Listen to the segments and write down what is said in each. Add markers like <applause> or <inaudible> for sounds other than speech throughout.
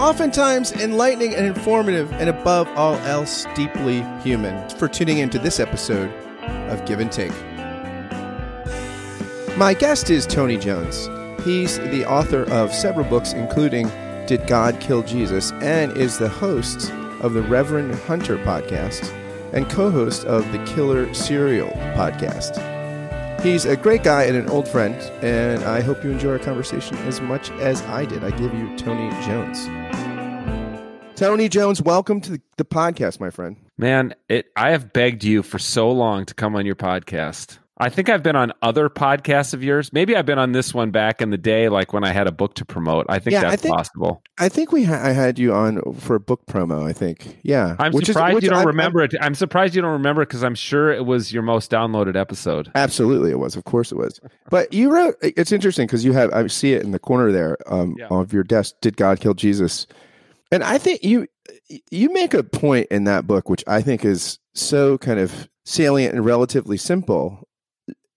oftentimes enlightening and informative, and above all else, deeply human. For tuning into this episode of Give and Take. My guest is Tony Jones. He's the author of several books, including Did God Kill Jesus? and is the host of the Reverend Hunter podcast and co host of the Killer Serial podcast. He's a great guy and an old friend, and I hope you enjoy our conversation as much as I did. I give you Tony Jones. Tony Jones, welcome to the podcast, my friend. Man, it I have begged you for so long to come on your podcast. I think I've been on other podcasts of yours. Maybe I've been on this one back in the day, like when I had a book to promote. I think Yeah, that's I think- possible. I think we ha- I had you on for a book promo. I think, yeah. I'm Which is- surprised which you don't I'm- remember it. I'm surprised you don't remember because I'm sure it was your most downloaded episode. Absolutely, it was. Of course, it was. But you wrote. It's interesting because you have. I see it in the corner there um, Yeah. of your desk. Did God kill Jesus? And I think you you make a point in that book, which I think is so kind of salient and relatively simple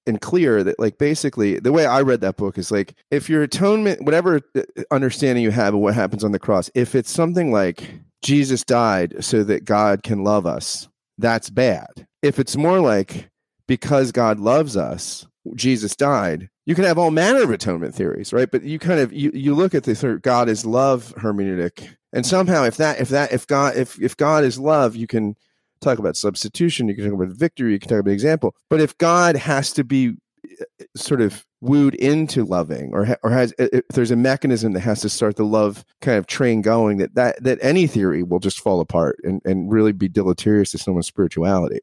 and clear that like basically the way I read that book is like if your atonement whatever uh, understanding you have of what happens on the cross if it's something like Jesus died so that God can love us that's bad. If it's more like because God loves us Jesus died you can have all manner of atonement theories right? But you kind of you, you look at the God is love hermeneutic and somehow if that if that if God if if God is love you can talk about substitution you can talk about victory you can talk about example. But if god has to be uh, sort of wooed into loving or or has if there's a mechanism that has to start the love kind of train going that that that any theory will just fall apart and and really be deleterious to someone's spirituality.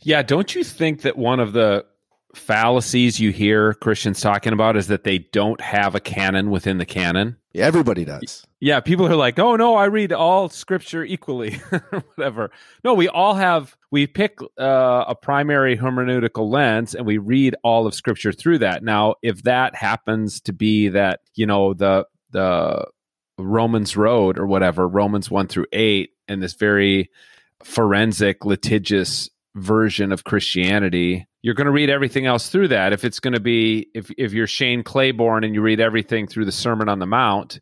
Yeah, don't you think that one of the fallacies you hear Christians talking about is that they don't have a canon within the canon? yeah, everybody does Yeah, people are like, "Oh no, I read all scripture equally." <laughs> Whatever. No, we all have we pick uh, a primary hermeneutical lens and we read all of scripture through that. Now, if that happens to be that, you know, the the Romans road or whatever, Romans 1 through 8 and this very forensic litigious version of Christianity, you're going to read everything else through that. If it's going to be if if you're Shane Claiborne and you read everything through the Sermon on the Mount,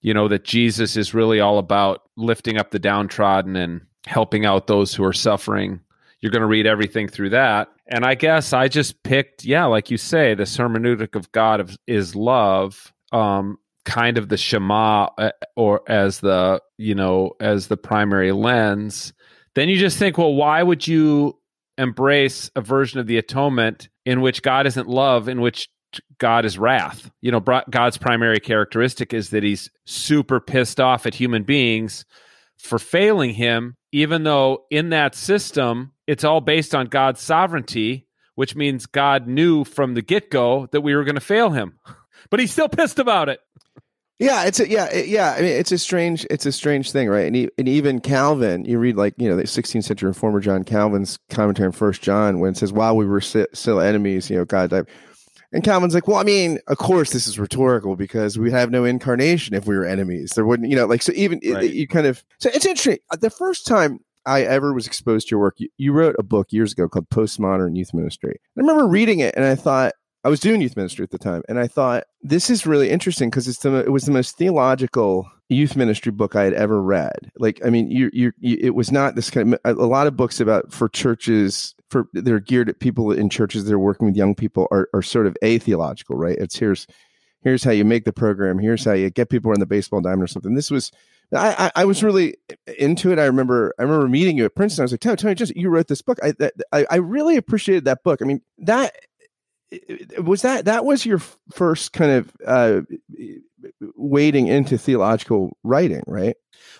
you know that Jesus is really all about lifting up the downtrodden and helping out those who are suffering. You're going to read everything through that. And I guess I just picked, yeah, like you say, the hermeneutic of God of, is love, um, kind of the Shema uh, or as the, you know, as the primary lens. Then you just think, well, why would you embrace a version of the atonement in which God isn't love, in which God is wrath. You know, God's primary characteristic is that he's super pissed off at human beings for failing him, even though in that system, it's all based on God's sovereignty, which means God knew from the get go that we were going to fail him. <laughs> But he's still pissed about it. Yeah, it's a yeah, it- yeah. I mean, it's a strange, it's a strange thing, right? And, e- and even Calvin, you read like you know the 16th century reformer John Calvin's commentary on First John when it says, "While we were si- still enemies, you know, God died." And Calvin's like, "Well, I mean, of course, this is rhetorical because we have no incarnation if we were enemies. There wouldn't, you know, like so. Even it- Right. you kind of so it's interesting. The first time I ever was exposed to your work, you, you wrote a book years ago called Postmodern Youth Ministry. I remember reading it, and I thought. I was doing youth ministry at the time, and I thought this is really interesting because it's the it was the most theological youth ministry book I had ever read. Like, I mean, you you it was not this kind of a, a lot of books about for churches for they're geared at people in churches that are working with young people are are sort of atheological, right? It's here's here's how you make the program, here's how you get people on the baseball diamond or something. This was. I, I I was really into it. I remember I remember meeting you at Princeton. I was like, Tony, Tony, just you wrote this book. I that, I, I really appreciated that book. I mean, that was that that was your first kind of uh wading into theological writing right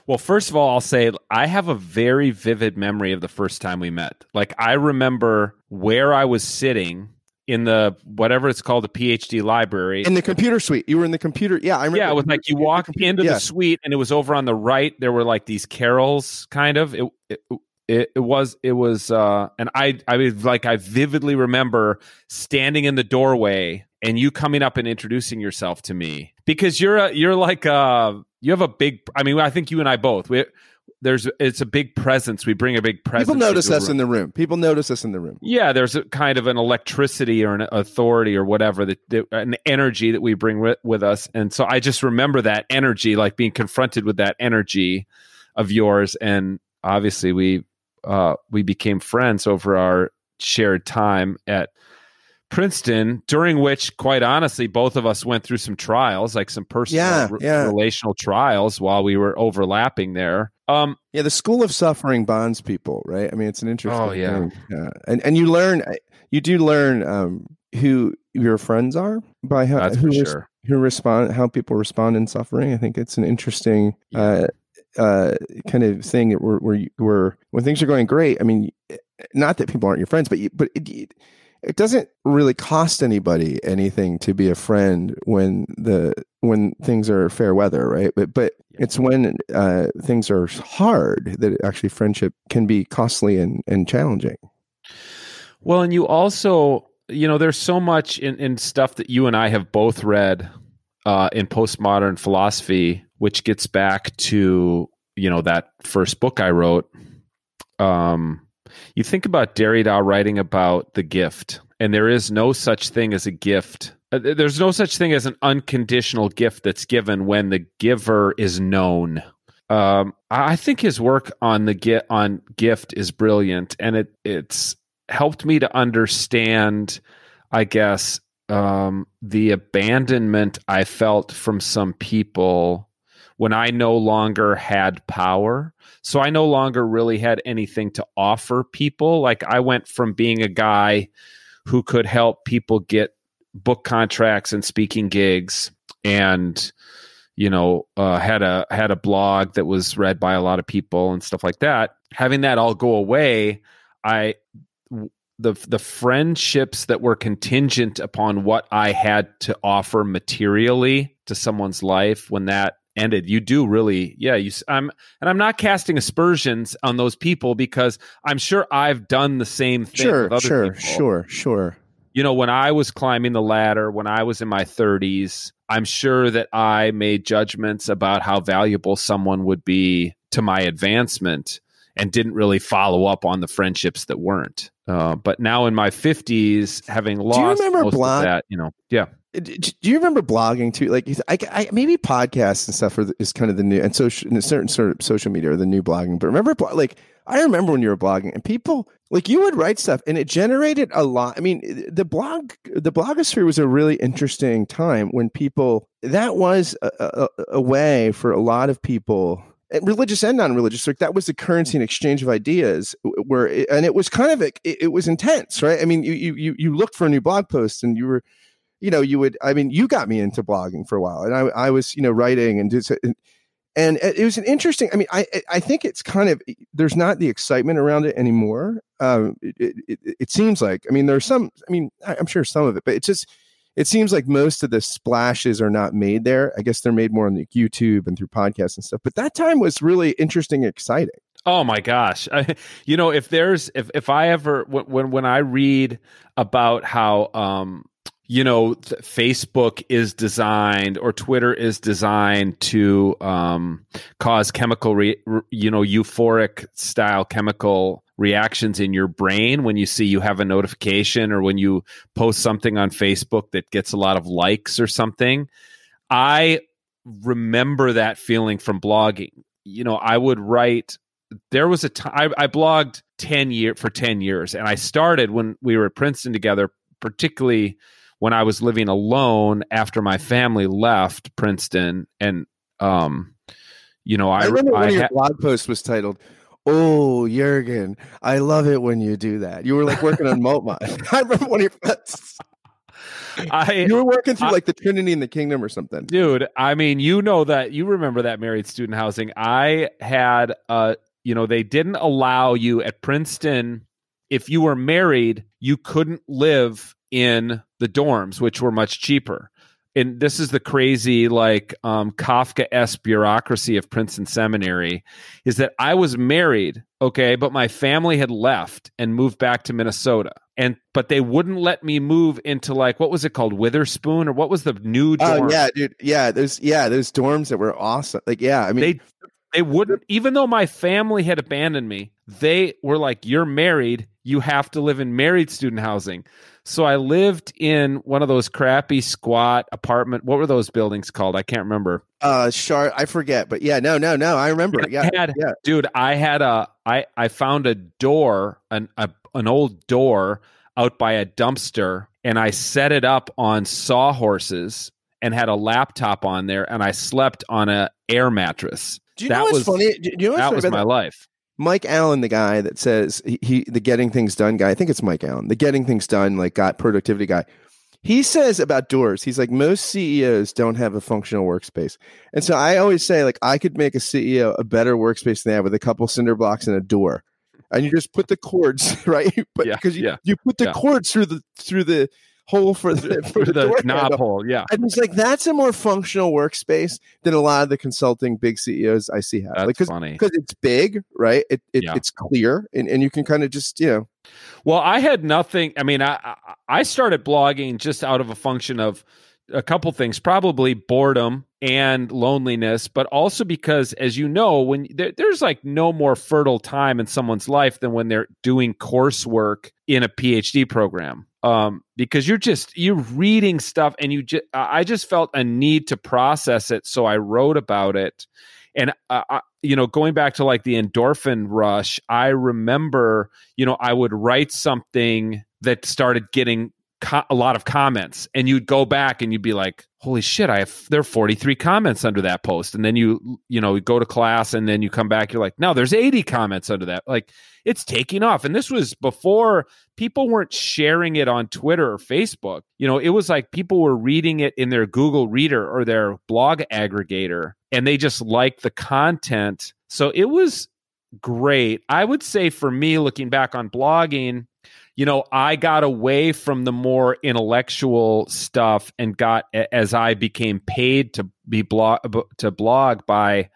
Well, first of all, I'll say I have a very vivid memory of the first time we met. Like, I remember where I was sitting in the whatever it's called, the PhD library. in the computer suite you were in the computer yeah i remember yeah, it was like you walked into yeah. the suite and it was over on the right. There were like these carols, kind of. It, it, it, it was it was uh and i i was like i vividly remember standing in the doorway and you coming up and introducing yourself to me because you're a you're like uh you have a big i mean i think you and i both we there's it's a big presence we bring a big presence People notice us room. in the room. People notice us in the room. yeah there's a kind of an electricity or an authority or whatever that, that an energy that we bring with, with us and so i just remember that energy like being confronted with that energy of yours and obviously we uh we became friends over our shared time at Princeton, during which, quite honestly, both of us went through some trials, like some personal, Yeah, re- yeah. relational trials while we were overlapping there. Um, Yeah, the school of suffering bonds people, right? I mean, it's an interesting. Oh, yeah. thing. yeah, and and you learn, you do learn um, who your friends are by how that's who, res- sure. who respond, how people respond in suffering. I think it's an interesting uh, uh, kind of thing that we're, we're we're when things are going great. I mean, not that people aren't your friends, but you, but it, it it doesn't really cost anybody anything to be a friend when the when things are fair weather, right? But but it's when uh, things are hard that actually friendship can be costly and, and challenging. Well, and you also, you know, there's so much in, in stuff that you and I have both read uh, in postmodern philosophy, which gets back to, you know, that first book I wrote. Um, you think about Derrida writing about the gift, and there is no such thing as a gift. Uh, There's no such thing as an unconditional gift that's given when the giver is known. Um, I think his work on the get on gift is brilliant, and it it's helped me to understand, I guess, um, the abandonment I felt from some people when I no longer had power. So I no longer really had anything to offer people. Like I went from being a guy who could help people get book contracts and speaking gigs and you know uh, had a had a blog that was read by a lot of people and stuff like that having that all go away i the the friendships that were contingent upon what I had to offer materially to someone's life when that ended you do really yeah you i'm and I'm not casting aspersions on those people because I'm sure I've done the same thing Sure, sure, people. sure, sure. you know when I was climbing the ladder when I was in my 30s I'm sure that I made judgments about how valuable someone would be to my advancement and didn't really follow up on the friendships that weren't. Uh, but now in my 50s, having lost remember most blog- of that, you know, yeah. Do you remember blogging too? Like, I, I, maybe podcasts and stuff are, is kind of the new, and social, and certain sort of social media are the new blogging. But remember, like, I remember when you were blogging, and people like you would write stuff, and it generated a lot. I mean, the blog, the blogosphere was a really interesting time when people that was a, a, a way for a lot of people. Religious and non-religious, like that was the currency and exchange of ideas. Where and it was kind of it, it was intense, right? I mean, you you you looked for a new blog post, and you were you know, you would, I mean, you got me into blogging for a while and I, I was, you know, writing and and, it was an interesting, I mean, I, I think it's kind of, there's not the excitement around it anymore. Um, it, it, it seems like, I mean, there's some, I mean, I'm sure some of it, but it's just, it seems like most of the splashes are not made there. I guess they're made more on YouTube and through podcasts and stuff, but that time was really interesting and exciting. Oh my gosh. I, you know, if there's, if, if I ever, when, when I read about how, um, you know, th- Facebook is designed or Twitter is designed to um, cause chemical, re- re- you know, euphoric style chemical reactions in your brain when you see you have a notification or when you post something on Facebook that gets a lot of likes or something. I remember that feeling from blogging. You know, I would write. There was a time I, blogged ten year for ten years, and I started when we were at Princeton together, particularly when I was living alone after my family left Princeton, and um, you know, I, I remember I when your ha- blog post was titled, "Oh, Jurgen, I love it when you do that." You were like working on Moltmann. <laughs> I remember when you <laughs> I you were working through I- like the Trinity and the Kingdom or something. dude i mean you know that you remember that married student housing i had uh you know they didn't allow you at princeton if you were married you couldn't live in the dorms which were much cheaper and this is the crazy like um, Kafka s bureaucracy of Princeton Seminary, is that I was married, okay, but my family had left and moved back to Minnesota, and but they wouldn't let me move into like what was it called Witherspoon or what was the new dorm? Oh yeah, dude. Yeah, those yeah those dorms that were awesome. Like yeah, I mean they they wouldn't even though my family had abandoned me. They were like, "You're married. You have to live in married student housing." So I lived in one of those crappy squat apartment. What were those buildings called? I can't remember. Uh, Char, I forget, but yeah, no, no, no, I remember. Yeah, had, yeah, dude, I had a, I, I found a door, an, a, an old door out by a dumpster, and I set it up on sawhorses and had a laptop on there, and I slept on a air mattress. Do you that know what's was funny? Do you know what's that funny was about my that? life. Mike Allen, the guy that says he, he the getting things done guy. I think it's Mike Allen, the getting things done like got productivity guy. He says about doors, he's like most CEOs don't have a functional workspace, and so I always say like I could make a CEO a better workspace than that with a couple cinder blocks and a door, and you just put the cords <laughs> right, but Yeah, because you, yeah, you put the yeah. cords through the through the hole for the <laughs> for the, the knob handle. hole, yeah. And he's like, that's a more functional workspace than a lot of the consulting big CEOs I see have. That's like, cause, funny. 'cause it's big, right? It, it Yeah. it's clear, and, and you can kind of just you know. Well, I had nothing. I mean, I I- I started blogging just out of a function of a couple things, probably boredom and loneliness, but also because, as you know, when there, there's like no more fertile time in someone's life than when they're doing coursework in a PhD program. Um, because you're just you're reading stuff, and you just I just felt a need to process it, so I wrote about it. And I, you know, going back to like the endorphin rush, I remember, you know, I would write something that started getting co- a lot of comments, and you'd go back and you'd be like, "Holy shit! I have there are forty three comments under that post." And then you, you know, go to class, and then you come back, you're like, "No, there's eighty comments under that." Like it's taking off, and this was before people weren't sharing it on Twitter or Facebook. You know, it was like people were reading it in their Google Reader or their blog aggregator, and they just liked the content. So it was great. I would say for me, looking back on blogging, you know, I got away from the more intellectual stuff and got as I became paid to be blog to blog by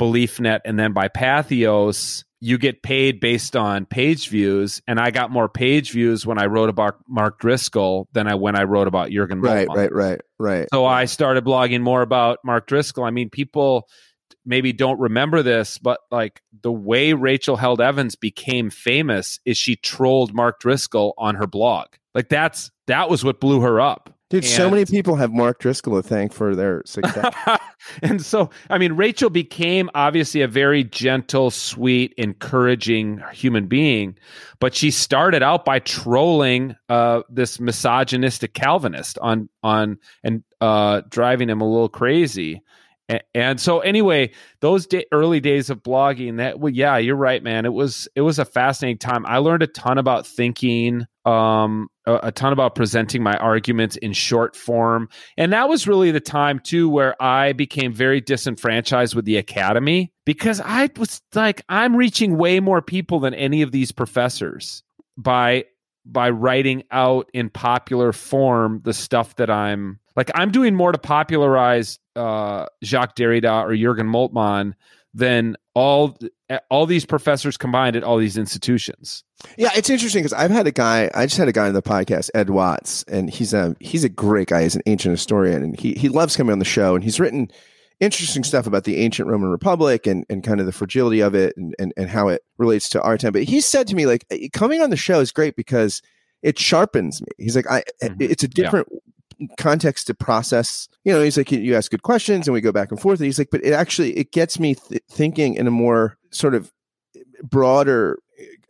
BeliefNet and then by Patheos. You get paid based on page views, and I got more page views when I wrote about Mark Driscoll than I when I wrote about Jurgen Right, right, right, right. So I started blogging more about Mark Driscoll. I mean, people maybe don't remember this, but like the way Rachel Held Evans became famous is she trolled Mark Driscoll on her blog. Like that's that was what blew her up. Dude, so many people have Mark Driscoll to thank for their success. <laughs> and so, I mean, Rachel became obviously a very gentle, sweet, encouraging human being, but she started out by trolling uh, this misogynistic Calvinist on on and uh, driving him a little crazy. And so, anyway, those da- early days of blogging, that well, yeah, you're right, man. It was it was a fascinating time. I learned a ton about thinking, um, a, a ton about presenting my arguments in short form, and that was really the time too where I became very disenfranchised with the academy because I was like, I'm reaching way more people than any of these professors by by writing out in popular form the stuff that I'm like I'm doing more to popularize uh, Jacques Derrida or Jurgen Moltmann than all all these professors combined at all these institutions. Yeah, it's interesting because I've had a guy. I just had a guy on the podcast, Ed Watts, and he's a he's a great guy. He's an ancient historian, and he he loves coming on the show. And he's written interesting stuff about the ancient Roman Republic and and kind of the fragility of it and and, and how it relates to our time. But he said to me like, coming on the show is great because it sharpens me. He's like, I Mhm. it's a Yeah. Context to process. You know, he's like, you ask good questions and we go back and forth. And he's like, but it actually it gets me th- thinking in a more sort of broader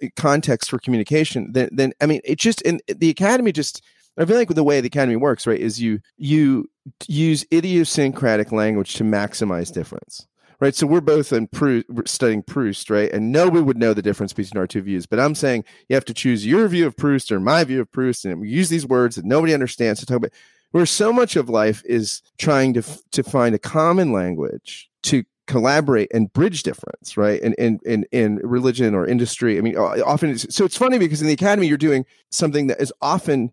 uh, context for communication than, than I mean, it just in the academy just I feel like the way the academy works, right, is you you use idiosyncratic language to maximize difference. Right. So we're both in Proust, studying Proust, right? And nobody would know the difference between our two views. But I'm saying you have to choose your view of Proust or my view of Proust, and we use these words that nobody understands to talk about where so much of life is trying to to find a common language to collaborate and bridge difference right? In in in, in religion or industry i mean often it's, so it's funny because in the academy you're doing something that is often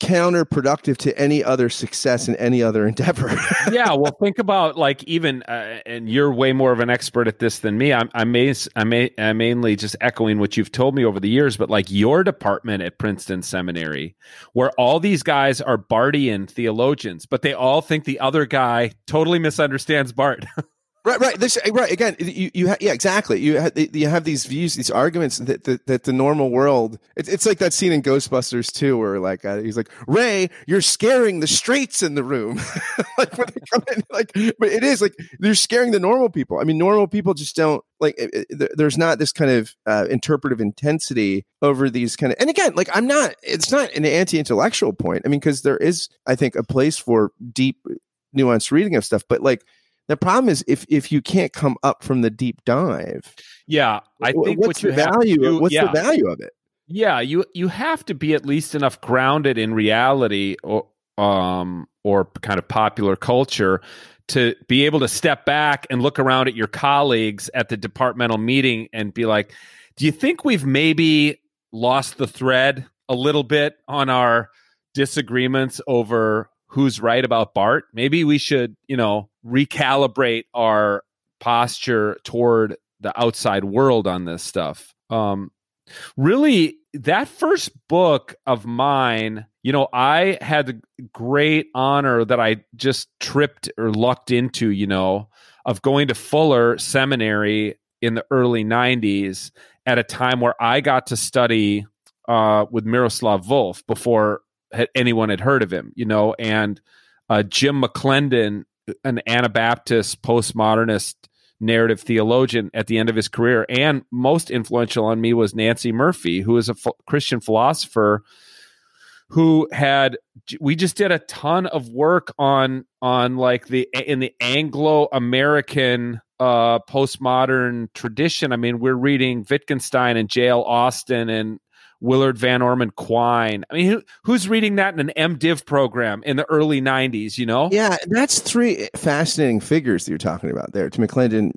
counterproductive to any other success in any other endeavor. <laughs> yeah, well, think about like even, uh, and you're way more of an expert at this than me. I'm I'm, I'm, I'm mainly just echoing what you've told me over the years. But like your department at Princeton Seminary, where all these guys are Barthian theologians, but they all think the other guy totally misunderstands Barth. <laughs> Right, right. This, right. Again, you, you, ha- yeah, exactly. You, ha- you have these views, these arguments that, that, that the normal world, it's, it's like that scene in Ghostbusters too, where like, uh, he's like, Ray, you're scaring the straights in the room. <laughs> like when they come in, like, but it is like, they're scaring the normal people. I mean, normal people just don't like, it, it, there's not this kind of uh, interpretive intensity over these kind of, and again, like, I'm not, it's not an anti intellectual point. I mean, cause there is, I think, a place for deep, nuanced reading of stuff, but like, the problem is if if you can't come up from the deep dive. Yeah, I think what's what the value? Do, what's yeah. the value of it? Yeah, you you have to be at least enough grounded in reality or um or kind of popular culture to be able to step back and look around at your colleagues at the departmental meeting and be like, "Do you think we've maybe lost the thread a little bit on our disagreements over who's right about Barth? Maybe we should, you know, recalibrate our posture toward the outside world on this stuff. Um, really, that first book of mine, you know, I had the great honor that I just tripped or lucked into, you know, of going to Fuller Seminary in the early 90s at a time where I got to study uh, with Miroslav Volf before anyone had heard of him, you know, and uh, Jim McClendon, an Anabaptist postmodernist narrative theologian at the end of his career, and most influential on me was Nancey Murphy, who is a ph- Christian philosopher who had we just did a ton of work on on like the in the Anglo American uh postmodern tradition. I mean, we're reading Wittgenstein and J.L. Austin and Willard Van Orman Quine. I mean, who, who's reading that in an MDiv program in the early 90s, you know? Yeah, that's three fascinating figures that you're talking about there. To McClendon,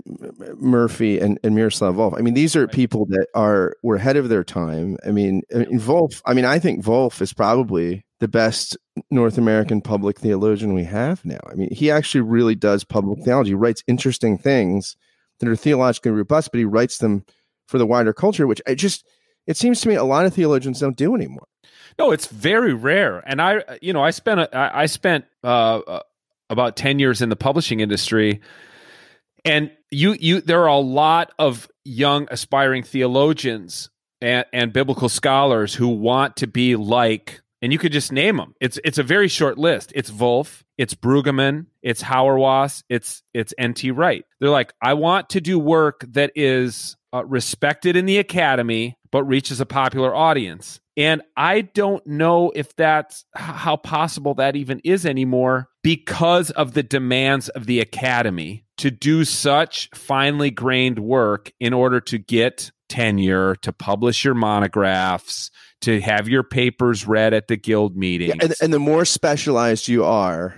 Murphy, and, and Miroslav Volf. I mean, these are people that are were ahead of their time. I mean, in Volf, I mean, I think Volf is probably the best North American public theologian we have now. I mean, he actually really does public theology, he writes interesting things that are theologically robust, but he writes them for the wider culture, which I just – it seems to me a lot of theologians don't do anymore. No, it's very rare. And I, you know, I spent a, I spent uh, uh, about ten years in the publishing industry, and you, you, there are a lot of young aspiring theologians and, and biblical scholars who want to be like, and you could just name them. It's it's a very short list. It's Volf, it's Brueggemann, it's Hauerwas, it's it's N.T. Wright. They're like, I want to do work that is uh, respected in the academy, but reaches a popular audience. And I don't know if that's how possible that even is anymore because of the demands of the academy to do such finely grained work in order to get tenure, to publish your monographs, to have your papers read at the guild meetings. Yeah, and, and the more specialized you are,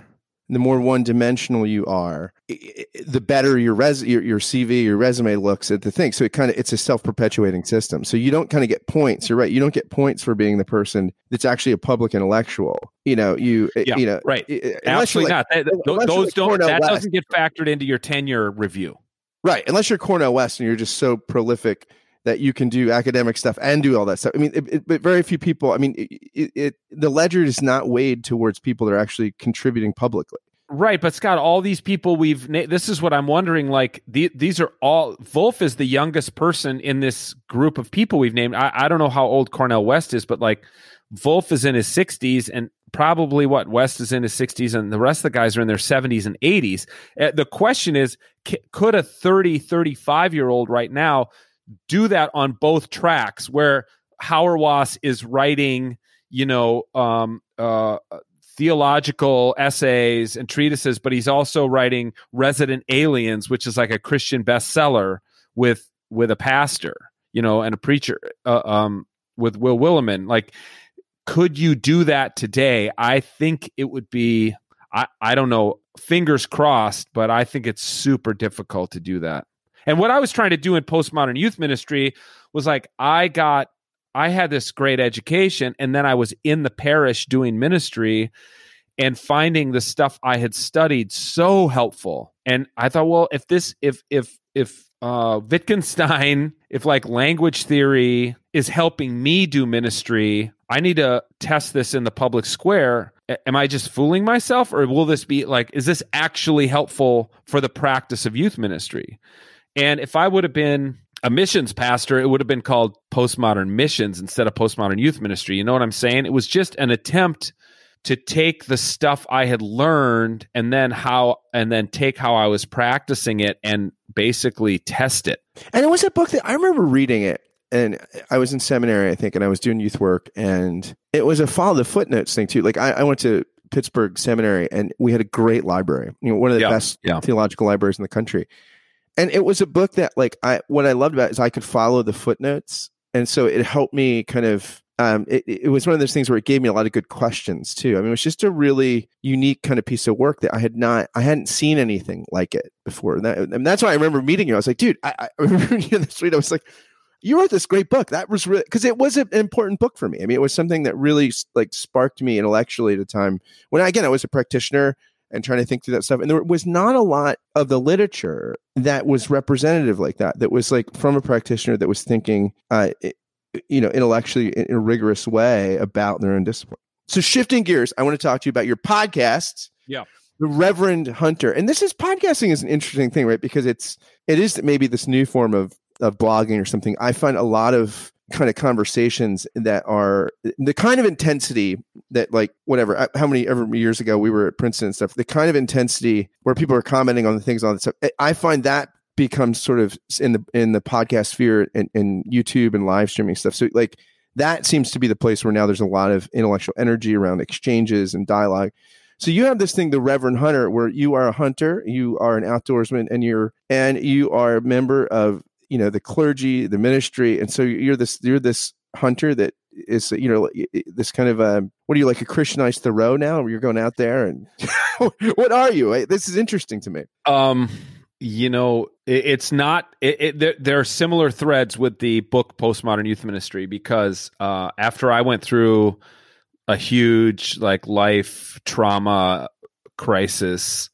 the more one dimensional you are, the better your res your, your CV, your resume looks at the thing. So it kind of it's a self perpetuating system. So you don't kind of get points. You're right. You don't get points for being the person that's actually a public intellectual. You know, you eh, yeah, you know, right? Eh, eh, Absolutely like, not. That, those don't. Cornel that West. doesn't get factored into your tenure review. Right, unless you're Cornel West and you're just so prolific that you can do academic stuff and do all that stuff. I mean, it, it, but very few people. I mean, it, the ledger is not weighed towards people that are actually contributing publicly. Right, but Scott, all these people we've this is what I'm wondering. Like the, these are all Volf is the youngest person in this group of people we've named. I, I don't know how old Cornel West is, but like Volf is in his 60s and probably what West is in his 60s and the rest of the guys are in their 70s and 80s. Uh, the question is, could a 30, 35 year old right now do that on both tracks where Howard Hauerwas is writing, you know, um, uh, theological essays and treatises, but he's also writing Resident Aliens, which is like a Christian bestseller with with a pastor, you know, and a preacher, uh, um, with Will Willimon. Like, could you do that today? I think it would be. I, I don't know. Fingers crossed, but I think it's super difficult to do that. And what I was trying to do in postmodern youth ministry was like I got I had this great education and then I was in the parish doing ministry and finding the stuff I had studied so helpful. And I thought, well, if this, if, if, if, uh, Wittgenstein, <laughs> if like language theory is helping me do ministry, I need to test this in the public square. Am I just fooling myself, or will this be like, is this actually helpful for the practice of youth ministry? And if I would have been a missions pastor, it would have been called postmodern missions instead of postmodern youth ministry. You know what I'm saying? It was just an attempt to take the stuff I had learned and then how and then take how I was practicing it and basically test it. And it was a book that I remember reading it, and I was in seminary, I think, and I was doing youth work, and it was a follow the footnotes thing too. Like I, I went to Pittsburgh Seminary, and we had a great library, you know, one of the Yeah, best yeah. theological libraries in the country. And it was a book that, like, I what I loved about is I could follow the footnotes, and so it helped me kind of. Um, it, it was one of those things where it gave me a lot of good questions too. I mean, it was just a really unique kind of piece of work that I had not, I hadn't seen anything like it before. And, that, and that's why I remember meeting you. I was like, dude, I, I <laughs> remember you in the street I was like, you wrote this great book. That was really because it was an important book for me. I mean, it was something that really like sparked me intellectually at a time when, again, I was a practitioner and trying to think through that stuff. And there was not a lot of the literature that was representative like that. That was like from a practitioner that was thinking, uh, you know, intellectually in a rigorous way about their own discipline. So shifting gears, I want to talk to you about your podcast. Yeah. The Reverend Hunter. And this is podcasting is an interesting thing, right? Because it's it is maybe this new form of of blogging or something. I find a lot of kind of conversations that are the kind of intensity that like whatever uh, how many ever years ago we were at Princeton and stuff the kind of intensity where people are commenting on the things on stuff I- I find that becomes sort of in the in the podcast sphere and, and YouTube and live streaming stuff. So like that seems to be the place where now there's a lot of intellectual energy around exchanges and dialogue. So you have this thing, the Reverend Hunter, where you are a hunter, you are an outdoorsman, and you're and you are a member of you know the clergy, the ministry, and so you're this you're this hunter that is you know this kind of a what are you like a Christianized Thoreau now? You're going out there and <laughs> what are you? This is interesting to me. Um, you know, it, it's not. It, it, there, there are similar threads with the book Postmodern Youth Ministry because uh, after I went through a huge like life trauma crisis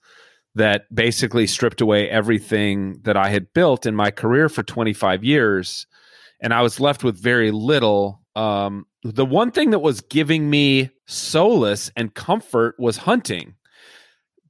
that basically stripped away everything that I had built in my career for 25 years, and I was left with very little. Um, the one thing that was giving me solace and comfort was hunting.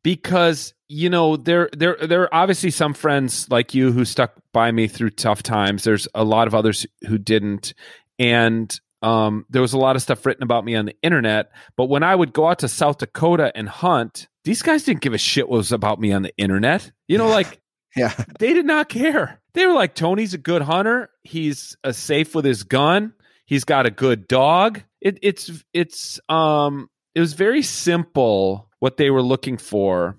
Because you know there there there are obviously some friends like you who stuck by me through tough times. There's a lot of others who didn't. And um, there was a lot of stuff written about me on the internet. But when i would go out to south dakota and hunt these guys didn't give a shit what was about me on the internet you know like <laughs> Yeah, they did not care. They were like, Tony's a good hunter. He's uh, safe with his gun. He's got a good dog. It, it's it's um it was very simple what they were looking for,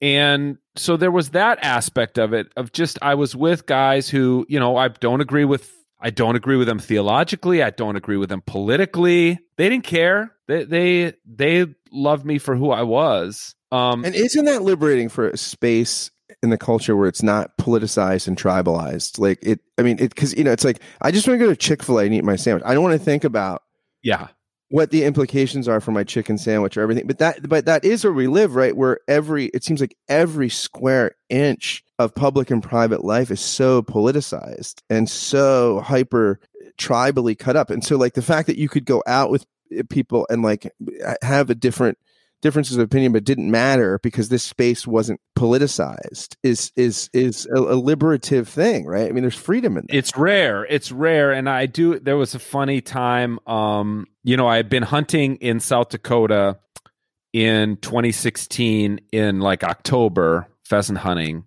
and so there was that aspect of it of just I was with guys who you know I don't agree with. I don't agree with them theologically. I don't agree with them politically. They didn't care. They they they loved me for who I was. Um, and isn't that liberating for a space in the culture where it's not politicized and tribalized? Like it, I mean, it because you know it's like I just want to go to Chick Fil A and eat my sandwich. I don't want to think about yeah, what the implications are for my chicken sandwich or everything. But that but that is where we live, right? Where every it seems like every square inch of public and private life is so politicized and so hyper tribally cut up. And so like the fact that you could go out with people and like have a different differences of opinion but didn't matter because this space wasn't politicized is is is a, a liberative thing right? I mean there's freedom in that. It's rare. It's rare. And i do there was a funny time um you know i had been hunting in south dakota in 2016 in like october pheasant hunting.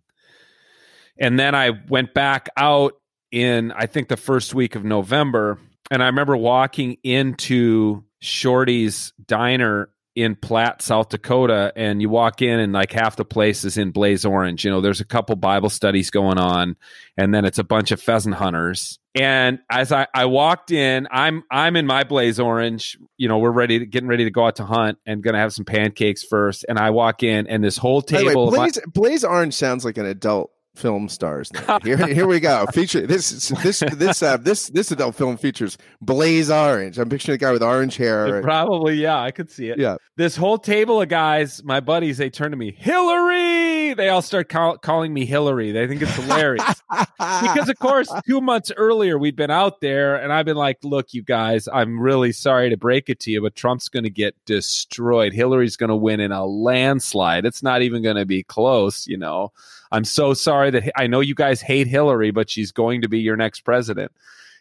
And then i went back out in i think the first week of november. And i remember walking into shorty's diner in Platte, South Dakota, and you walk in and like half the place is in blaze orange. You know, there's a couple Bible studies going on, and then it's a bunch of pheasant hunters. And as I, I walked in, I'm I'm in my blaze orange. You know, we're ready to getting ready to go out to hunt and gonna have some pancakes first. And I walk in, and this whole the way, table. my- blaze, blaze orange sounds like an adult film stars. Now. Here, here we go. <laughs> Feature this this this uh, this this adult film features Blaze Orange. I'm picturing a guy with orange hair. Probably, yeah, I could see it. Yeah, this whole table of guys, my buddies, they turn to me, Hillary. They all start call- calling me Hillary. They think it's hilarious <laughs> because, of course, two months earlier we'd been out there, and I've been like, "Look, you guys, I'm really sorry to break it to you, but Trump's going to get destroyed. Hillary's going to win in a landslide. It's not even going to be close, you know." I'm so sorry that I know you guys hate Hillary, but she's going to be your next president.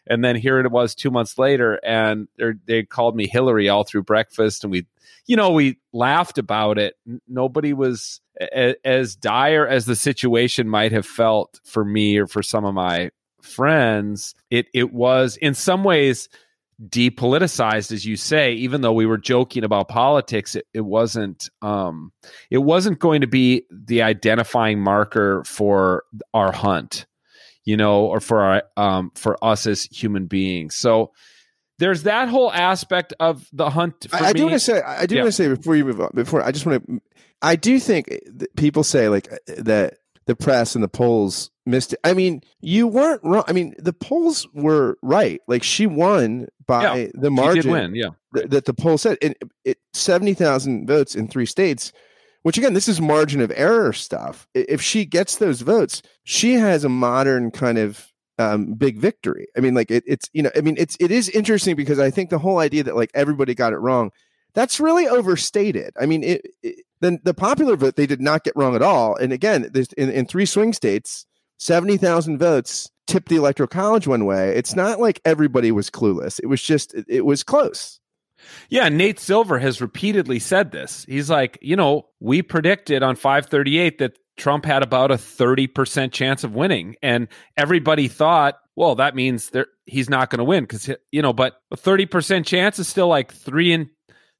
And then here it was two months later, and they called me Hillary all through breakfast, and we, you know, we laughed about it. Nobody was a, as dire as the situation might have felt for me or for some of my friends. It it was in some ways depoliticized as you say even though we were joking about politics it, it wasn't um it wasn't going to be the identifying marker for our hunt you know or for our um for us as human beings so there's that whole aspect of the hunt I, I, do want to say i do yeah. want to say before you move on before i just want to i do think people say like that the press and the polls missed it. I mean, you weren't wrong. I mean, the polls were right. Like she won by yeah, the margin. win, yeah. Th- that the poll said, and it seventy thousand votes in three states. Which again, this is margin of error stuff. If she gets those votes, she has a modern kind of um, big victory. I mean, like it, it's you know, I mean, it's it is interesting because I think the whole idea that like everybody got it wrong, that's really overstated. I mean, it, it then the popular vote they did not get wrong at all. And again, in, in three swing states, seventy thousand votes tipped the electoral college one way. It's not like everybody was clueless. It was just it, it was close. Yeah, Nate Silver has repeatedly said this. He's like, you know, we predicted on 538 that Trump had about a 30% chance of winning. And everybody thought, well, that means there, he's not going to win because, you know, but a 30% chance is still like three in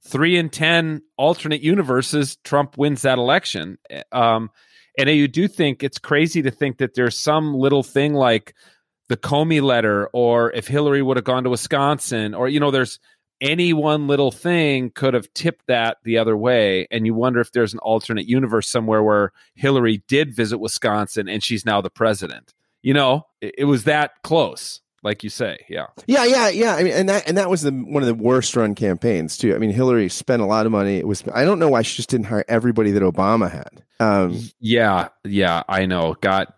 three in 10 alternate universes, Trump wins that election. Um, and you do think it's crazy to think that there's some little thing like the Comey letter, or if Hillary would have gone to Wisconsin, or, you know, there's any one little thing could have tipped that the other way. And you wonder if there's an alternate universe somewhere where Hillary did visit Wisconsin and she's now the president. You know, it, it was that close like you say. Yeah. Yeah, yeah, yeah. I mean, and that and that was the one of the worst run campaigns too. I mean, Hillary spent a lot of money. It was I don't know why she just didn't hire everybody that Obama had. Um, yeah, yeah, I know. Got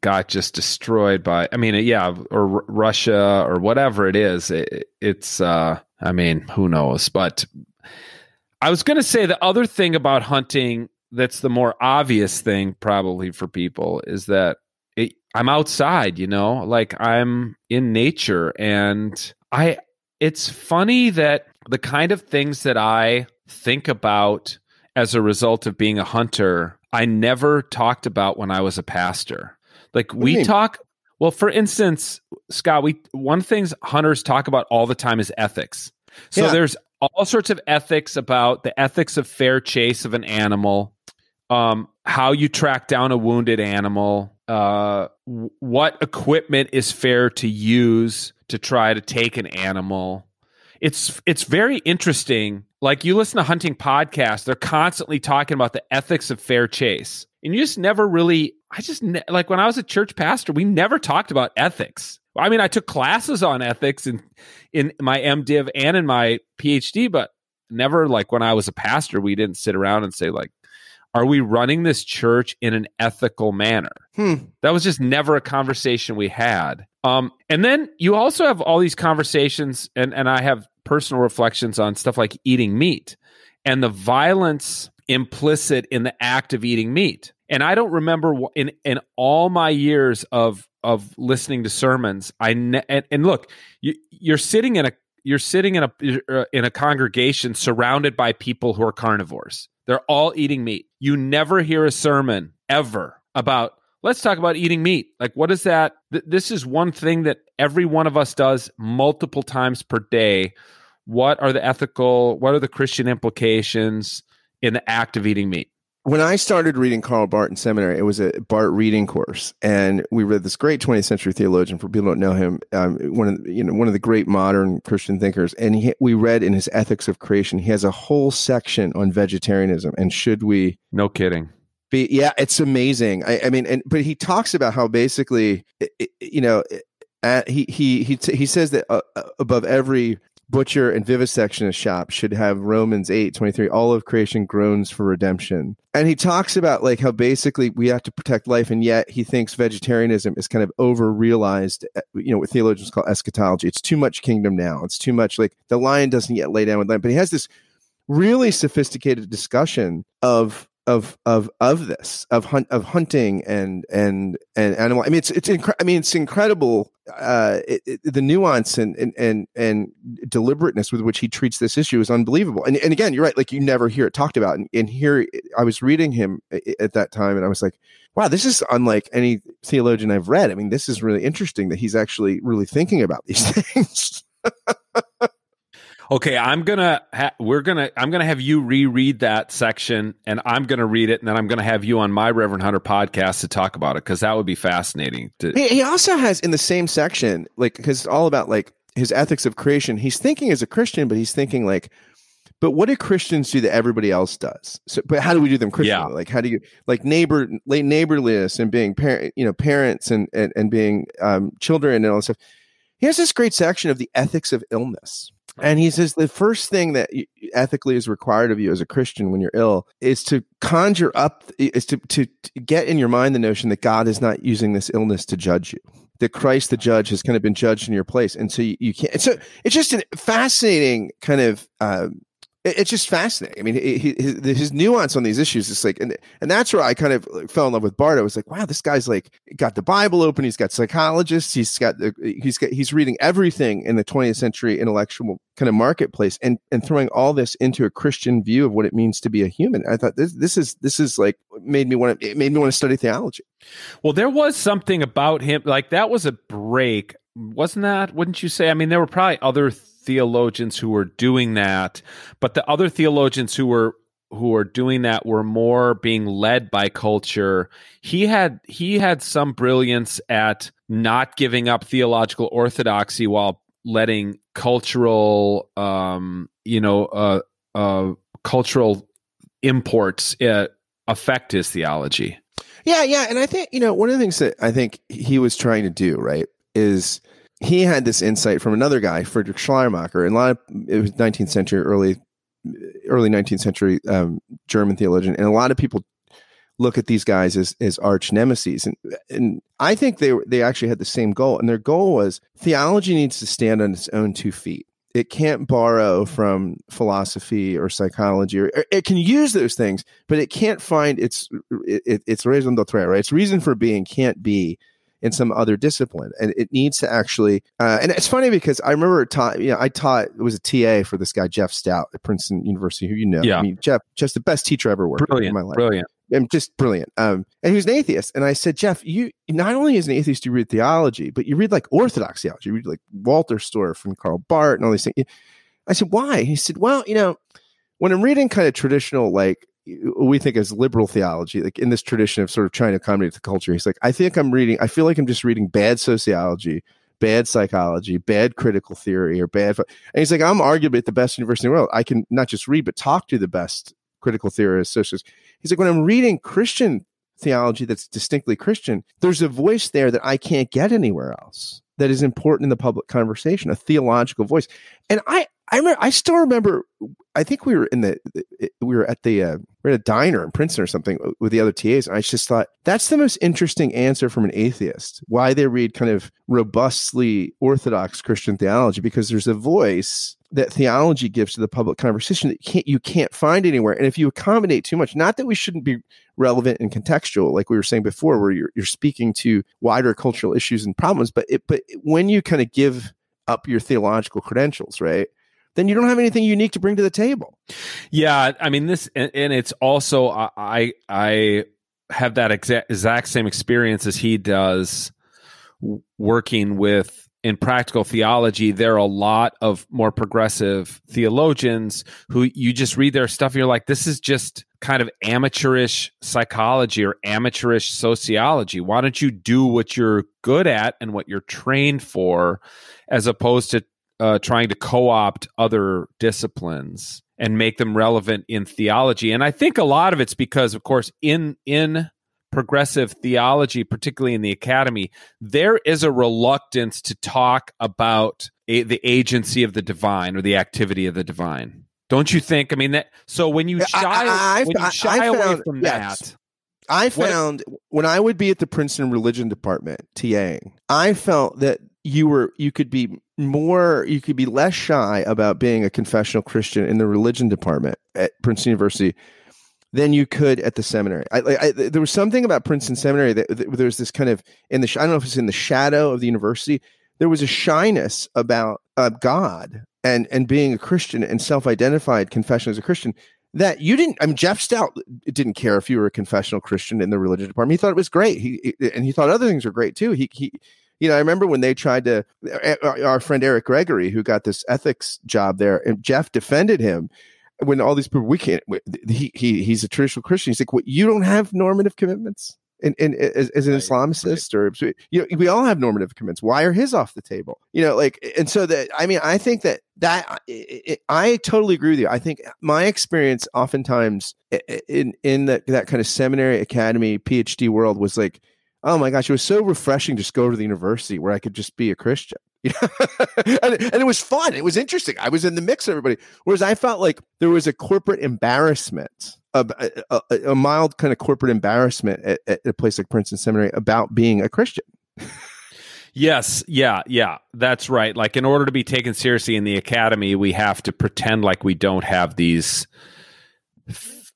got just destroyed by. I mean, yeah, or R- Russia or whatever it is. It, it's. uh I mean, who knows? But I was going to say the other thing about hunting that's the more obvious thing probably for people is that I'm outside, you know, like I'm in nature and I it's funny that the kind of things that I think about as a result of being a hunter, I never talked about when I was a pastor. Like we talk well, for instance, Scott, we one of the things hunters talk about all the time is ethics. So yeah. there's all sorts of ethics about the ethics of fair chase of an animal, um, how you track down a wounded animal, uh, what equipment is fair to use to try to take an animal. It's it's very interesting. Like you listen to hunting podcasts, they're constantly talking about the ethics of fair chase, and you just never really. I just ne- like when I was a church pastor, we never talked about ethics. I mean, I took classes on ethics in in my MDiv and in my PhD, but never like when I was a pastor, we didn't sit around and say like, are we running this church in an ethical manner? Hmm. That was just never a conversation we had. Um, and then you also have all these conversations, and, and I have personal reflections on stuff like eating meat and the violence implicit in the act of eating meat. And I don't remember in in all my years of of listening to sermons, I ne- and, and look, you, you're sitting in a you're sitting in a uh, in a congregation surrounded by people who are carnivores. They're all eating meat. You never hear a sermon ever about let's talk about eating meat. Like what is that? Th- this is one thing that every one of us does multiple times per day. What are the ethical, what are the Christian implications in the act of eating meat? When I started reading Karl Barth in seminary, it was a Barth reading course, and we read this great 20th century theologian. For people who don't know him, um, one of the, you know one of the great modern Christian thinkers, and he, we read in his Ethics of Creation, he has a whole section on vegetarianism and should we? No kidding. Be, yeah, it's amazing. I, I, mean, and but he talks about how basically, you know, he he he he says that uh, uh, above every butcher and vivisection shop should have Romans 8 23 all of creation groans for redemption. And he talks about like how basically we have to protect life and yet he thinks vegetarianism is kind of over realized uh, you know what theologians call eschatology. It's too much kingdom now. It's too much like the lion doesn't yet lay down with lamb. But he has this really sophisticated discussion of of of of this of hunt of hunting and and and animal. I mean, it's it's incre- I mean, it's incredible uh, it, it, the nuance and, and and and deliberateness with which he treats this issue is unbelievable. And and again, you're right. Like you never hear it talked about. And, and here, I was reading him at that time, and I was like, wow, this is unlike any theologian I've read. I mean, this is really interesting that he's actually really thinking about these <laughs> things. <laughs> Okay, I'm gonna ha- we're gonna I'm gonna have you reread that section, and I'm gonna read it, and then I'm gonna have you on my Reverend Hunter podcast to talk about it because that would be fascinating. To- he, he also has in the same section, like because it's all about like his ethics of creation. He's thinking as a Christian, but he's thinking like, but what do Christians do that everybody else does? So, but how do we do them Christian? Yeah. Like, how do you like neighbor, neighborliness and being parent, you know, parents and and, and being um, children and all this stuff. He has this great section of the ethics of illness and he says the first thing that ethically is required of you as a Christian when you're ill is to conjure up, is to, to, to get in your mind the notion that God is not using this illness to judge you that Christ the judge has kind of been judged in your place. And so you, you can't, so it's just a fascinating kind of, uh, it's just fascinating. I mean, his, his, nuance on these issues is like, and and that's where I kind of fell in love with Barth. I was like, wow, this guy's like got the Bible open. He's got psychologists. He's got he's got he's reading everything in the 20th century intellectual kind of marketplace, and and throwing all this into a Christian view of what it means to be a human. I thought this this is this is like made me want to it made me want to study theology. Well, there was something about him like that was a break, wasn't that? Wouldn't you say? I mean, there were probably other. Th- theologians who were doing that, but the other theologians who were who were doing that were more being led by culture. He had he had some brilliance at not giving up theological orthodoxy while letting cultural um you know uh uh cultural imports uh, affect his theology. Yeah, yeah, and I think you know one of the things that I think he was trying to do, right, is he had this insight from another guy, Friedrich Schleiermacher, and a lot of it was 19th century, early early 19th century um, German theologian, and a lot of people look at these guys as as arch nemesis, and and I think they they actually had the same goal, and their goal was theology needs to stand on its own two feet. It can't borrow from philosophy or psychology, or, or it can use those things, but it can't find its it, its raison d'être, right? Its reason for being can't be in some other discipline. And it needs to actually uh, and it's funny because i remember taught you know i taught it was a ta for this guy jeff stout at princeton university who you know. Yeah. I mean jeff just the best teacher I ever worked brilliant, in my life. Brilliant. And just brilliant. Um and he was an atheist. And i said jeff you not only as an atheist you read theology but you read like orthodox theology. You read like Wolterstorff and karl barth and all these things. I said why? He said well you know when i'm reading kind of traditional like we think as liberal theology, like in this tradition of sort of trying to accommodate the culture. He's like, I think I'm reading, I feel like I'm just reading bad sociology, bad psychology, bad critical theory, or bad. And he's like, I'm arguably at the best university in the world. I can not just read, but talk to the best critical theorists, socialists. He's like, when I'm reading Christian theology that's distinctly Christian, there's a voice there that I can't get anywhere else that is important in the public conversation, a theological voice. And I, I remember, I still remember. I think we were in the, we were at the, uh, we are at a diner in Princeton or something with the other TAs, and I just thought that's the most interesting answer from an atheist. Why they read kind of robustly orthodox Christian theology because there's a voice that theology gives to the public conversation that you can't you can't find anywhere. And if you accommodate too much, not that we shouldn't be relevant and contextual, like we were saying before, where you're you're speaking to wider cultural issues and problems, but it, but when you kind of give up your theological credentials, right? Then you don't have anything unique to bring to the table. Yeah, I mean this, and, and it's also I I have that exact exact same experience as he does working with in practical theology there are a lot of more progressive theologians who you just read their stuff and you're like this is just kind of amateurish psychology or amateurish sociology why don't you do what you're good at and what you're trained for as opposed to uh, trying to co-opt other disciplines and make them relevant in theology. And I think a lot of it's because, of course, in in progressive theology, particularly in the academy, there is a reluctance to talk about a, the agency of the divine or the activity of the divine. Don't you think? I mean that. So when you shy, I, I, when you shy I, away found, from yes. that, I found what, when I would be at the Princeton religion department TAing, I felt that you were you could be more you could be less shy about being a confessional Christian in the religion department at Princeton University than you could at the seminary. I, I, there was something about Princeton Seminary that, that there was this kind of in the I don't know if it's in the shadow of the university. There was a shyness about uh, God and and being a Christian and self-identified confession as a Christian that you didn't. I mean, Jeff Stout didn't care if you were a confessional Christian in the religion department. He thought it was great. He, he and he thought other things were great too. He he you know, I remember when they tried to, eh, eh, our friend Eric Gregory, who got this ethics job there, and Jeff defended him when all these people, we can't, he, he he's a traditional Christian. He's like, what, you don't have normative commitments? And, and as, as an right, Islamicist, right. or you know, we all have normative commitments. Why are his off the table? You know, like, and so that I mean, I think that that it, it, I totally agree with you. I think my experience, oftentimes in in that that kind of seminary, academy, PhD world, was like oh my gosh, it was so refreshing just go to the university where I could just be a Christian. <laughs> and, and, it was fun. It was interesting. I was in the mix everybody. Whereas I felt like there was a corporate embarrassment, a, a, a mild kind of corporate embarrassment at, at a place like Princeton Seminary about being a Christian. Yes, yeah, yeah, that's right. Like, in order to be taken seriously in the academy, we have to pretend like we don't have these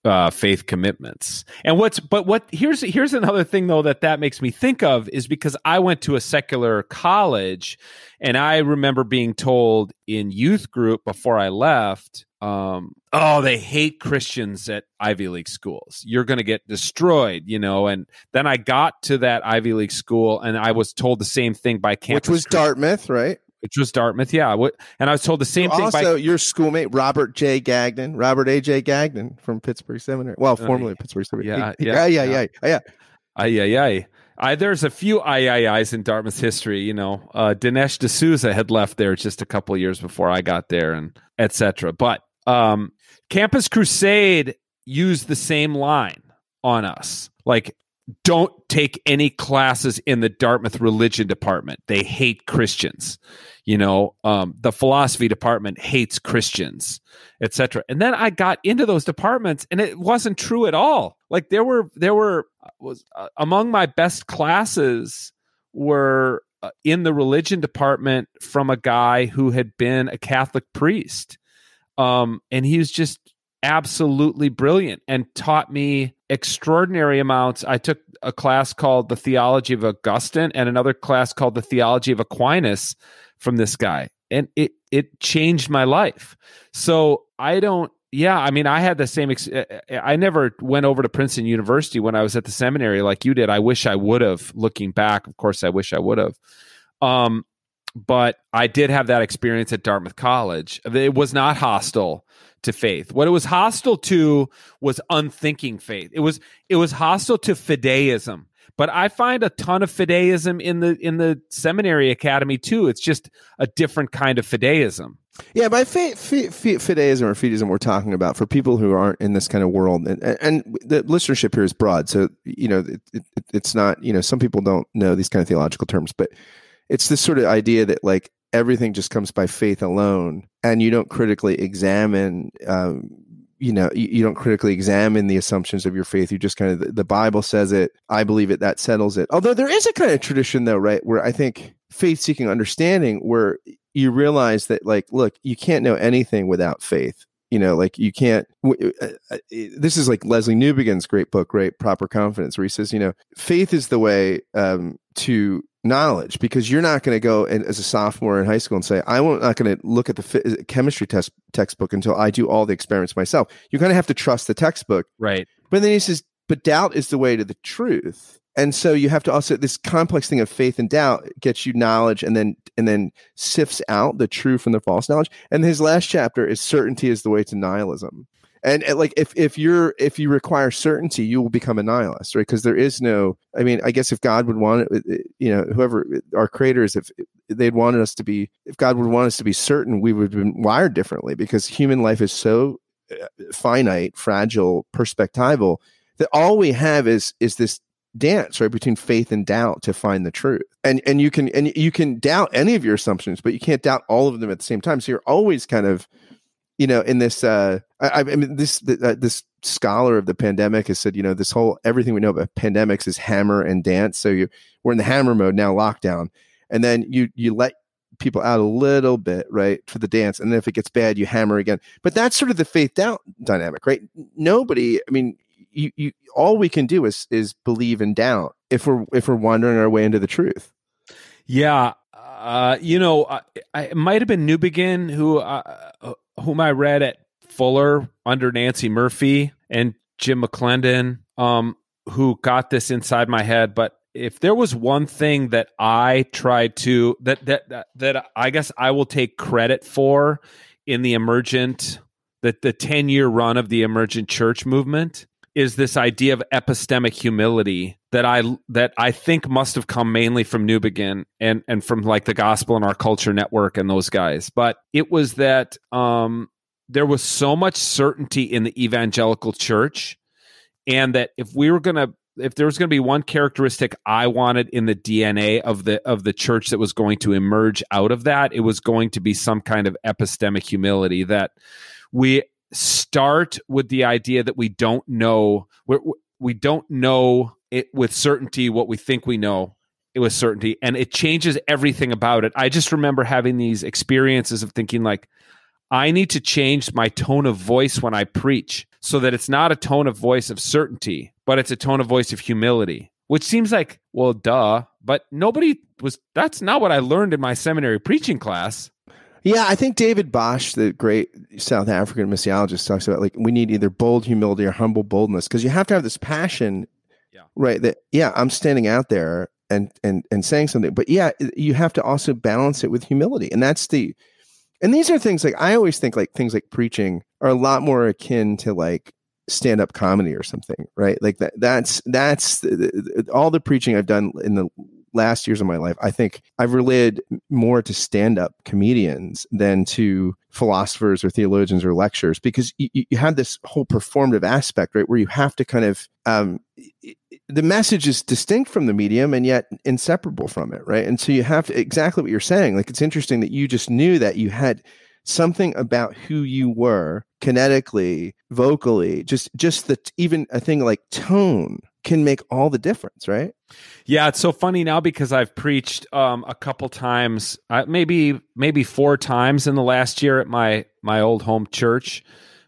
uh, faith commitments. And what's but what here's here's another thing though that that makes me think of is because I went to a secular college, and I remember being told in youth group before I left. Um, oh, they hate Christians at Ivy League schools. You're going to get destroyed, you know. And then I got to that Ivy League school, and I was told the same thing by campus, which was Dartmouth, right? Which was Dartmouth. Yeah, What, and I was told the same thing. Also, by, your schoolmate Robert J. Gagnon, Robert A. J. Gagnon from Pittsburgh Seminary. Well, uh, formerly Pittsburgh Seminary. <laughs> Yeah, yeah, yeah, yeah, yeah. yeah. yeah, yeah. I, there's a few IIIs in Dartmouth history. You know, uh, Dinesh D'Souza had left there just a couple years before I got there, and etc. But um, Campus Crusade used the same line on us. Like don't take any classes in the Dartmouth religion department. They hate Christians. You know, um, the philosophy department hates Christians, etc. And then I got into those departments, and it wasn't true at all. Like there were there were was uh, among my best classes were uh, in the religion department from a guy who had been a Catholic priest, um, and he was just absolutely brilliant and taught me extraordinary amounts. I took a class called The Theology of Augustine and another class called The Theology of Aquinas from this guy. And it it changed my life. So I don't yeah, I mean I had the same ex- eh, eh, I never went over to Princeton University when I was at the seminary like you did. I wish I would have looking back. Of course I wish I would have. Um but I did have that experience at Dartmouth College. It was not hostile to faith. What it was hostile to was unthinking faith. It was it was hostile to fideism. But I find a ton of fideism in the in the seminary academy too. It's just a different kind of fideism. Yeah, by fideism or fideism, we're talking about for people who aren't in this kind of world, and, and the listenership here is broad. So you know, it, it, it's not you know some people don't know these kind of theological terms, but it's this sort of idea that like everything just comes by faith alone and you don't critically examine um, you know you, don't critically examine the assumptions of your faith. You just kind of the bible says it. I believe it. That settles it. Although there is a kind of tradition though right where i think faith seeking understanding where you realize that like look you can't know anything without faith you know like you can't uh, uh, this is like Lesslie Newbigin's great book right? Proper confidence where he says you know faith is the way um, to knowledge because you're not going to go and, as a sophomore in high school and say i'm not going to look at the chemistry test textbook until i do all the experiments myself. You kind of have to trust the textbook. Right. But then he says but doubt is the way to the truth and so you have to also this complex thing of faith and doubt gets you knowledge and then and then sifts out the true from the false knowledge. And his last chapter is certainty is the way to nihilism. And, and like if if you're if you require certainty you will become a nihilist right? Because there is no i mean i guess if god would want it you know whoever uh, our creators if they'd wanted us to be if god would want us to be certain we would have been wired differently because human life is so uh, finite fragile perspectival that all we have is is this dance right between faith and doubt to find the truth and and you can and you can doubt any of your assumptions but you can't doubt all of them at the same time so you're always kind of you know, in this, uh, I, I mean, this uh, this scholar of the pandemic has said, you know, this whole everything we know about pandemics is hammer and dance. So you we're in the hammer mode now, lockdown, and then you you let people out a little bit, right, for the dance, and then if it gets bad, you hammer again. But that's sort of the faith doubt dynamic, right? Nobody, I mean, you, you all we can do is is believe and doubt if we're if we're wandering our way into the truth. Yeah, uh, you know, I, I, might have been Newbigin who uh, whom I read at Fuller under Nancey Murphy and Jim McClendon, um, who got this inside my head. But if there was one thing that I tried to that that that, that I guess I will take credit for in the emergent that the 10 year run of the emergent church movement is this idea of epistemic humility that I that I think must have come mainly from Newbigin and and from like the Gospel and Our Culture Network and those guys. But it was that um, there was so much certainty in the evangelical church, and that if we were to if there was going to be one characteristic I wanted in the DNA of the of the church that was going to emerge out of that, it was going to be some kind of epistemic humility that we start with the idea that we don't know we're, we don't know it with certainty what we think we know it with certainty and it changes everything about it. I just remember having these experiences of thinking like i need to change my tone of voice when i preach so that it's not a tone of voice of certainty but it's a tone of voice of humility which seems like well duh but nobody was that's not what i learned in my seminary preaching class yeah, I think David Bosch, the great South African missiologist, talks about like we need either bold humility or humble boldness because you have to have this passion, yeah. right? That yeah, I'm standing out there and and and saying something, but yeah, you have to also balance it with humility, and that's the. And these are things like I always think like things like preaching are a lot more akin to like stand up comedy or something, right? Like that. That's that's the, the, all the preaching I've done in the last years of my life, I think I've related more to stand up comedians than to philosophers or theologians or lectures because you, you have this whole performative aspect, right? Where you have to kind of, um, the message is distinct from the medium and yet inseparable from it, right? And so you have to, exactly what you're saying. Like it's interesting that you just knew that you had something about who you were kinetically, vocally, just, just the, even a thing like tone can make all the difference, right? Yeah, it's so funny now because I've preached um, a couple times, uh, maybe maybe four times in the last year at my my old home church,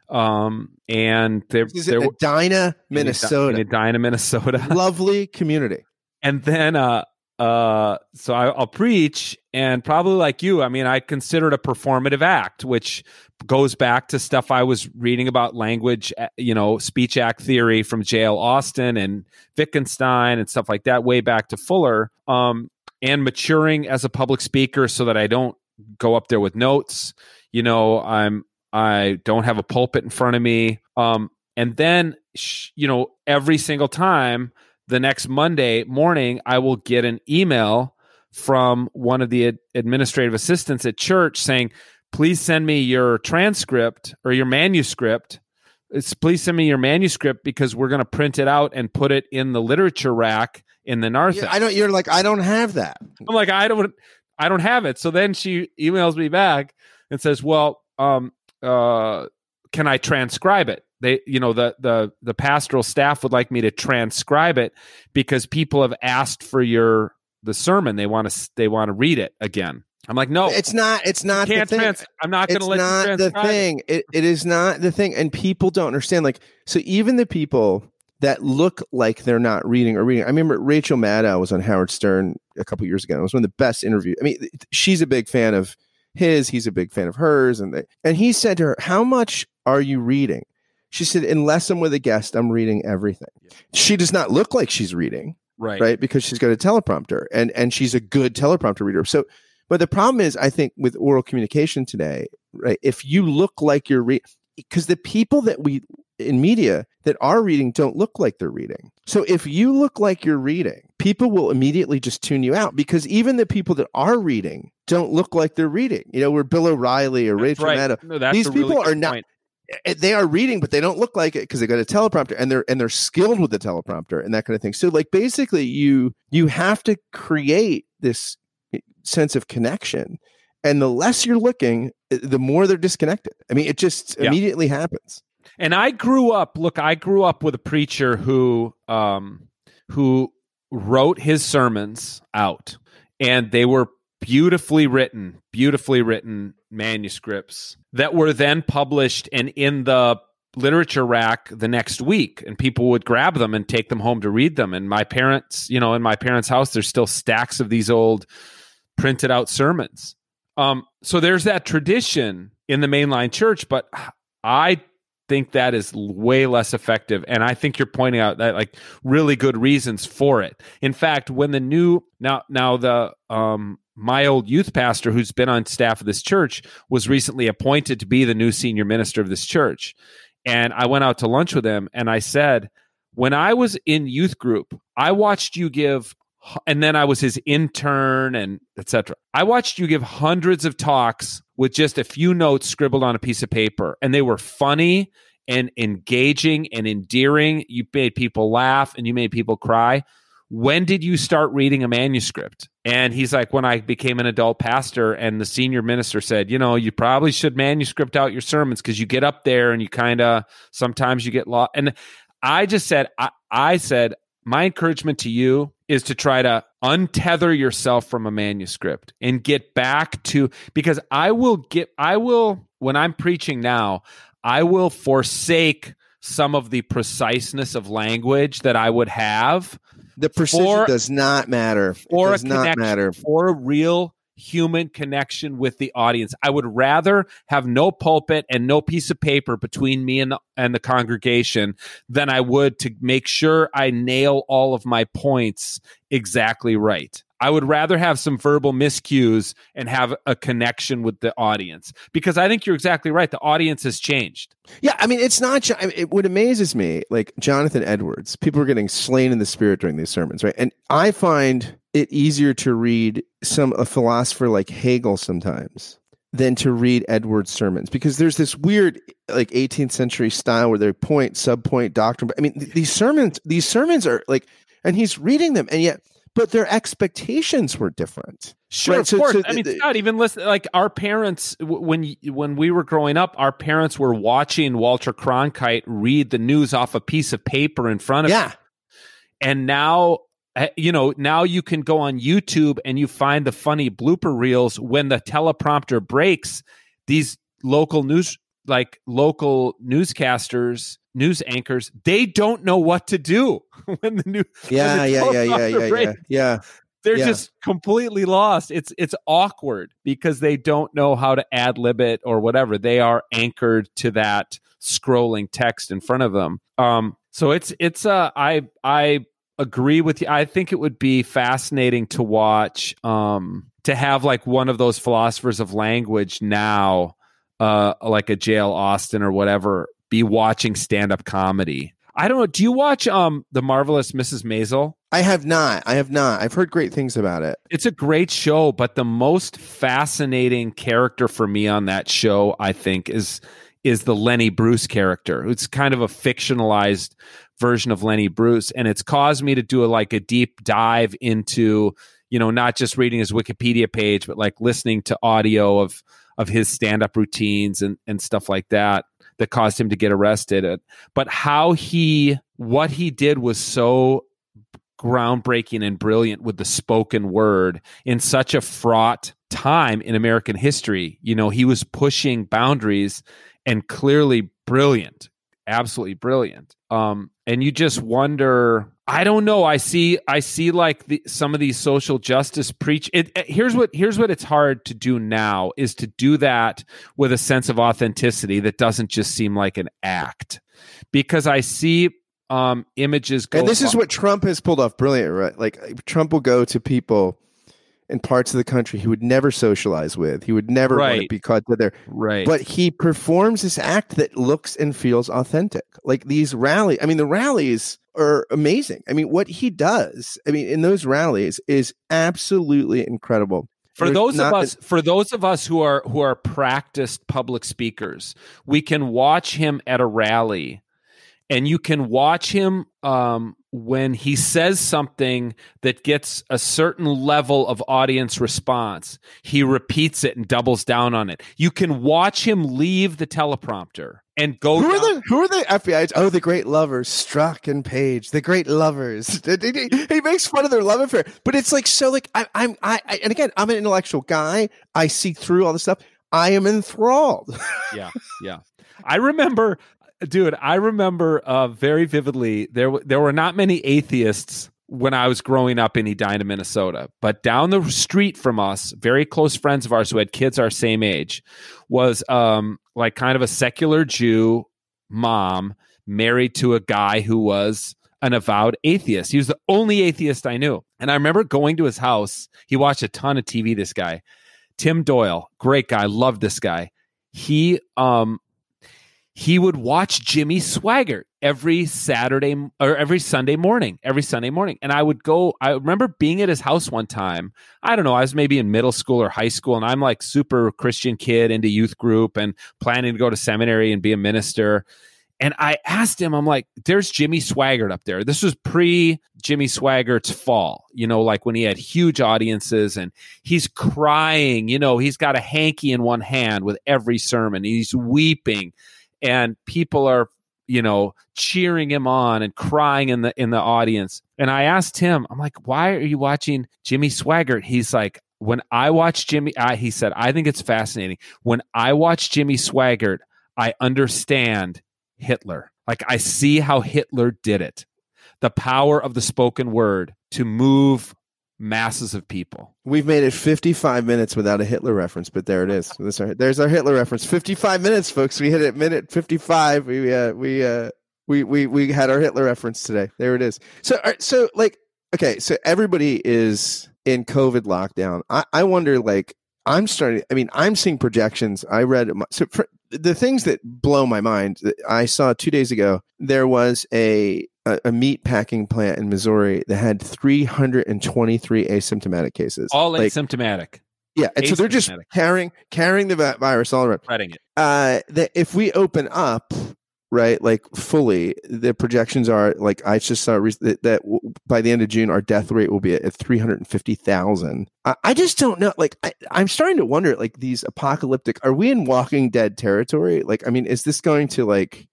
um, and there, is there, Edina, Minnesota, in Edina, Minnesota, lovely community. And then uh, uh so I, will preach and probably like you i mean i consider it a performative act which goes back to stuff i was reading about language eh, you know speech act theory from jl austin and wittgenstein and stuff like that way back to fuller um and maturing as a public speaker so that i don't go up there with notes. You know i'm i don't have a pulpit in front of me. Um and then you know every single time the next Monday morning, I will get an email from one of the ad- administrative assistants at church saying, please send me your transcript or your manuscript. It's, please send me your manuscript because we're going to print it out and put it in the literature rack in the narthex. I don't. You're like, I don't have that. I'm like, I don't. I don't have it. So then she emails me back and says, "Well, um, uh, can I transcribe it?" They you know the the the pastoral staff would like me to transcribe it because people have asked for your the sermon they want to they want to read it again i'm like no it's not it's not the thing. Trans- i'm not going to let not the thing it, it is not the thing and people don't understand like so even the people that look like they're not reading or reading. I remember Rachel Maddow was on Howard Stern a couple years ago. It was one of the best interviews. I mean, she's a big fan of his. He's a big fan of hers, and they, and he said to her, "How much are you reading?" She said, unless I'm with a guest, I'm reading everything. Yeah. She does not look like she's reading. Right. Right. Because she's got a teleprompter and, and she's a good teleprompter reader. So, but the problem is, I think with oral communication today, right? If you look like you're reading, because the people that we in media that are reading don't look like they're reading. So if you look like you're reading, people will immediately just tune you out because even the people that are reading don't look like they're reading. You know, we're Bill O'Reilly or That's Rachel right. Maddow. No, These really people good are not- point. They are reading, but they don't look like it because they got a teleprompter and they're and they're skilled with the teleprompter and that kind of thing. So like basically you you have to create this eh, sense of connection. And the less you're looking, eh, the more they're disconnected. I mean, it just Yeah. immediately happens. And I grew up. Look, I grew up with a preacher who, um, who wrote his sermons out, and they were beautifully written, beautifully written manuscripts that were then published and in the literature rack the next week. And people would grab them and take them home to read them. And my parents you know in my parents house there's still stacks of these old printed out sermons. Um so there's that tradition in the mainline church but i think that is way less effective. And i think you're pointing out that like really good reasons for it. In fact when the new now now the um my old youth pastor who's been on staff of this church was mm-hmm. recently appointed to be the new senior minister of this church. And i went out to lunch with him and i said when i was in youth group i watched you give and then i was his intern and etc i watched you give hundreds of talks with just a few notes scribbled on a piece of paper and they were funny and engaging and endearing. You made people laugh and you made people cry when did you start reading a manuscript? And he's like when i became an adult pastor and the senior minister said you know you probably should manuscript out your sermons because you get up there and you kind of sometimes you get lost. And i just said I, I said my encouragement to you is to try to untether yourself from a manuscript and get back to because i will get i will when i'm preaching now i will forsake some of the preciseness of language that i would have The precision For- does not matter. It or a does not matter. for a real human connection with the audience. I would rather have no pulpit and no piece of paper between me and the, and the congregation than I would to make sure I nail all of my points exactly right. I would rather have some verbal miscues and have a connection with the audience because I think you're exactly right. The audience has changed. Yeah, I mean, it's not. I mean, It, what amazes me, like Jonathan Edwards, people are getting slain in the spirit during these sermons, right? And I find it easier to read some a philosopher like Hegel sometimes than to read Edwards' sermons because there's this weird, like 18th century style where they point, subpoint, doctrine. I mean, th- these sermons, these sermons are like, and he's reading them, and yet, but their expectations were different. Sure, Right, of so- course. so I mean, Scott, even listen, like our parents, when when we were growing up, our parents were watching Walter Cronkite read the news off a piece of paper in front of Yeah, and now uh, you know now you can go on youtube and you find the funny blooper reels when the teleprompter breaks these local news like local newscasters news anchors they don't know what to do <laughs> when the new yeah, the yeah, yeah, yeah, yeah, yeah, yeah. they're Yeah. just completely lost. It's it's awkward because they don't know how to ad lib it or whatever. They are anchored to that scrolling text in front of them. Um so it's it's uh i i agree with you. I think it would be fascinating to watch um to have like one of those philosophers of language now uh like a jl austin or whatever be watching stand-up comedy i don't know do you watch um the marvelous mrs maisel I have not. I have not. I've heard great things about it. it's a great show, but the most fascinating character for me on that show, I think, is is the Lenny Bruce character. It's kind of a fictionalized version of Lenny Bruce, and it's caused me to do a, like a deep dive into, you know, not just reading his Wikipedia page, but like listening to audio of of his stand up routines and and stuff like that that caused him to get arrested. But how he what he did was so groundbreaking and brilliant with the spoken word in such a fraught time in American history. You know, he was pushing boundaries and clearly brilliant, absolutely brilliant. Um, and you just wonder. I don't know. I see. I see like the, some of these social justice preach. It, it- here's what. Here's what it's hard to do now is to do that with a sense of authenticity that doesn't just seem like an act, because I see um, images. Go And this is what Trump has pulled off brilliant, right? Like Trump will go to people in parts of the country he would never socialize with. He would never want to Right. be caught there. Right. But he performs this act that looks and feels authentic. Like these rally, I mean, the rallies are amazing. I mean, what he does, I mean, in those rallies is absolutely incredible. for There's those of us for those of us who are who are practiced public speakers we can watch him at a rally and you can watch him um, when he says something that gets a certain level of audience response he repeats it and doubles down on it you can watch him leave the teleprompter and go Who are down- the who are the FBI? Oh, the great lovers, Strzok and Page, the great lovers. <laughs> he, he makes fun of their love affair, but it's like so. Like I, I'm, I, I, and again, I'm an intellectual guy. I see through all this stuff. I am enthralled. <laughs> yeah, yeah. I remember, dude. I remember uh, very vividly. There, there were not many atheists when I was growing up in Edina, Minnesota. But down the street from us, very close friends of ours who had kids our same age, was um, like kind of a secular Jew mom married to a guy who was an avowed atheist. He was the only atheist I knew. And I remember going to his house. He watched a ton of TV. This guy, Tim Doyle, great guy, loved this guy. He um he would watch Jimmy Swaggart every Saturday or every Sunday morning, every Sunday morning. And I would go, I remember being at his house one time. I don't know, I was maybe in middle school or high school, and I'm like super Christian kid into youth group and planning to go to seminary and be a minister. And I asked him, I'm like, there's Jimmy Swaggart up there. This was pre Jimmy Swaggart's fall, you know, like when he had huge audiences and he's crying, you know, he's got a hanky in one hand with every sermon. He's weeping and people are, you know, cheering him on and crying in the in the audience. And I asked him, I'm like, why are you watching Jimmy Swaggart? He's like, when I watch Jimmy, I, he said, I think it's fascinating. When I watch Jimmy Swaggart, I understand Hitler. Like I see how Hitler did it. The power of the spoken word to move masses of people. We've made it 55 minutes without a Hitler reference, but there it is. <laughs> There's our, there's our Hitler reference. 55 minutes, folks. We hit it minute 55. We uh, we uh, we we we had our Hitler reference today. There it is. So so like okay, so everybody is in COVID lockdown. I I wonder like I'm starting. I mean, I'm seeing projections. I read so for, the things that blow my mind. I saw two days ago there was a a, a meat packing plant in Missouri that had 323 asymptomatic cases. All Like, asymptomatic, yeah, and so they're just carrying carrying the virus all around. spreading it. Uh, that if we open up, right, like fully, the projections are like I just saw that, that by the end of June, our death rate will be at, at three hundred and fifty thousand. I, I just don't know. Like I, I'm starting to wonder, like these apocalyptic. Are we in Walking Dead territory? Like, I mean, is this going to like?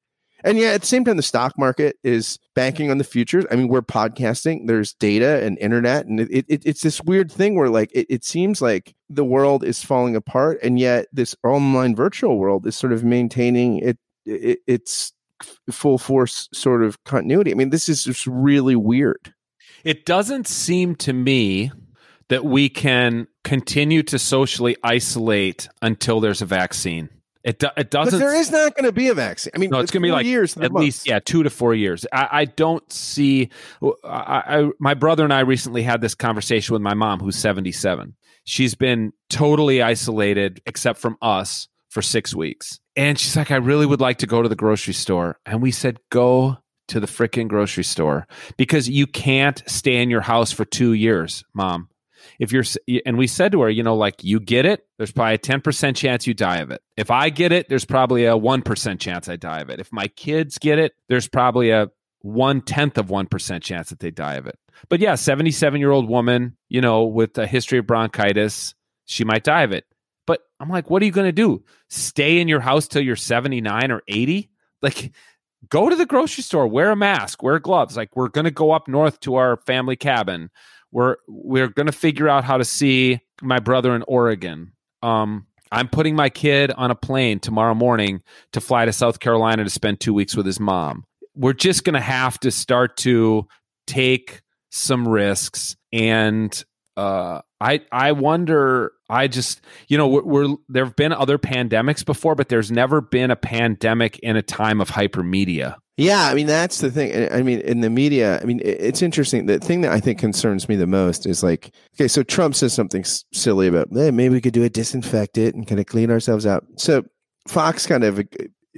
And yeah, at the same time, the stock market is banking on the futures. I mean, we're podcasting. There's data and internet, and it, it, it's this weird thing where, like, it, it seems like the world is falling apart, and yet this online virtual world is sort of maintaining it, it its full force sort of continuity. I mean, this is just really weird. It doesn't seem to me that we can continue to socially isolate until there's a vaccine. It do, it doesn't. there is not going to be a vaccine. I mean, No, it's gonna be like years, at months. least yeah, two to four years. I, I don't see. I, I my brother and I recently had this conversation with my mom, who's seventy seven. She's been totally isolated except from us for six weeks, and she's like, "I really would like to go to the grocery store," and we said, "Go." To the freaking grocery store because you can't stay in your house for two years, mom if you're and we said to her you know like you get it there's probably a 10% chance you die of it. If i get it there's probably a 1% chance i die of it. If my kids get it there's probably a one tenth of 1% chance that they die of it. But yeah 77 year old woman you know with a history of bronchitis she might die of it. But i'm like what are you going to do? Stay in your house till you're 79 or 80 like go to the grocery store wear a mask wear gloves. Like we're going to go up north to our family cabin we're we're to figure out how to see my brother in Oregon. Um, I'm putting my kid on a plane tomorrow morning to fly to South Carolina to spend two weeks with his mom. We're just to have to start to take some risks, and uh, I I wonder. I just you know we're, we're there have been other pandemics before, but there's never been a pandemic in a time of hypermedia. Yeah, I mean that's the thing. I mean, in the media, I mean, it's interesting. The thing that I think concerns me the most is like, okay, so Trump says something silly about, hey, maybe we could do a disinfect it and kind of clean ourselves out. So Fox kind of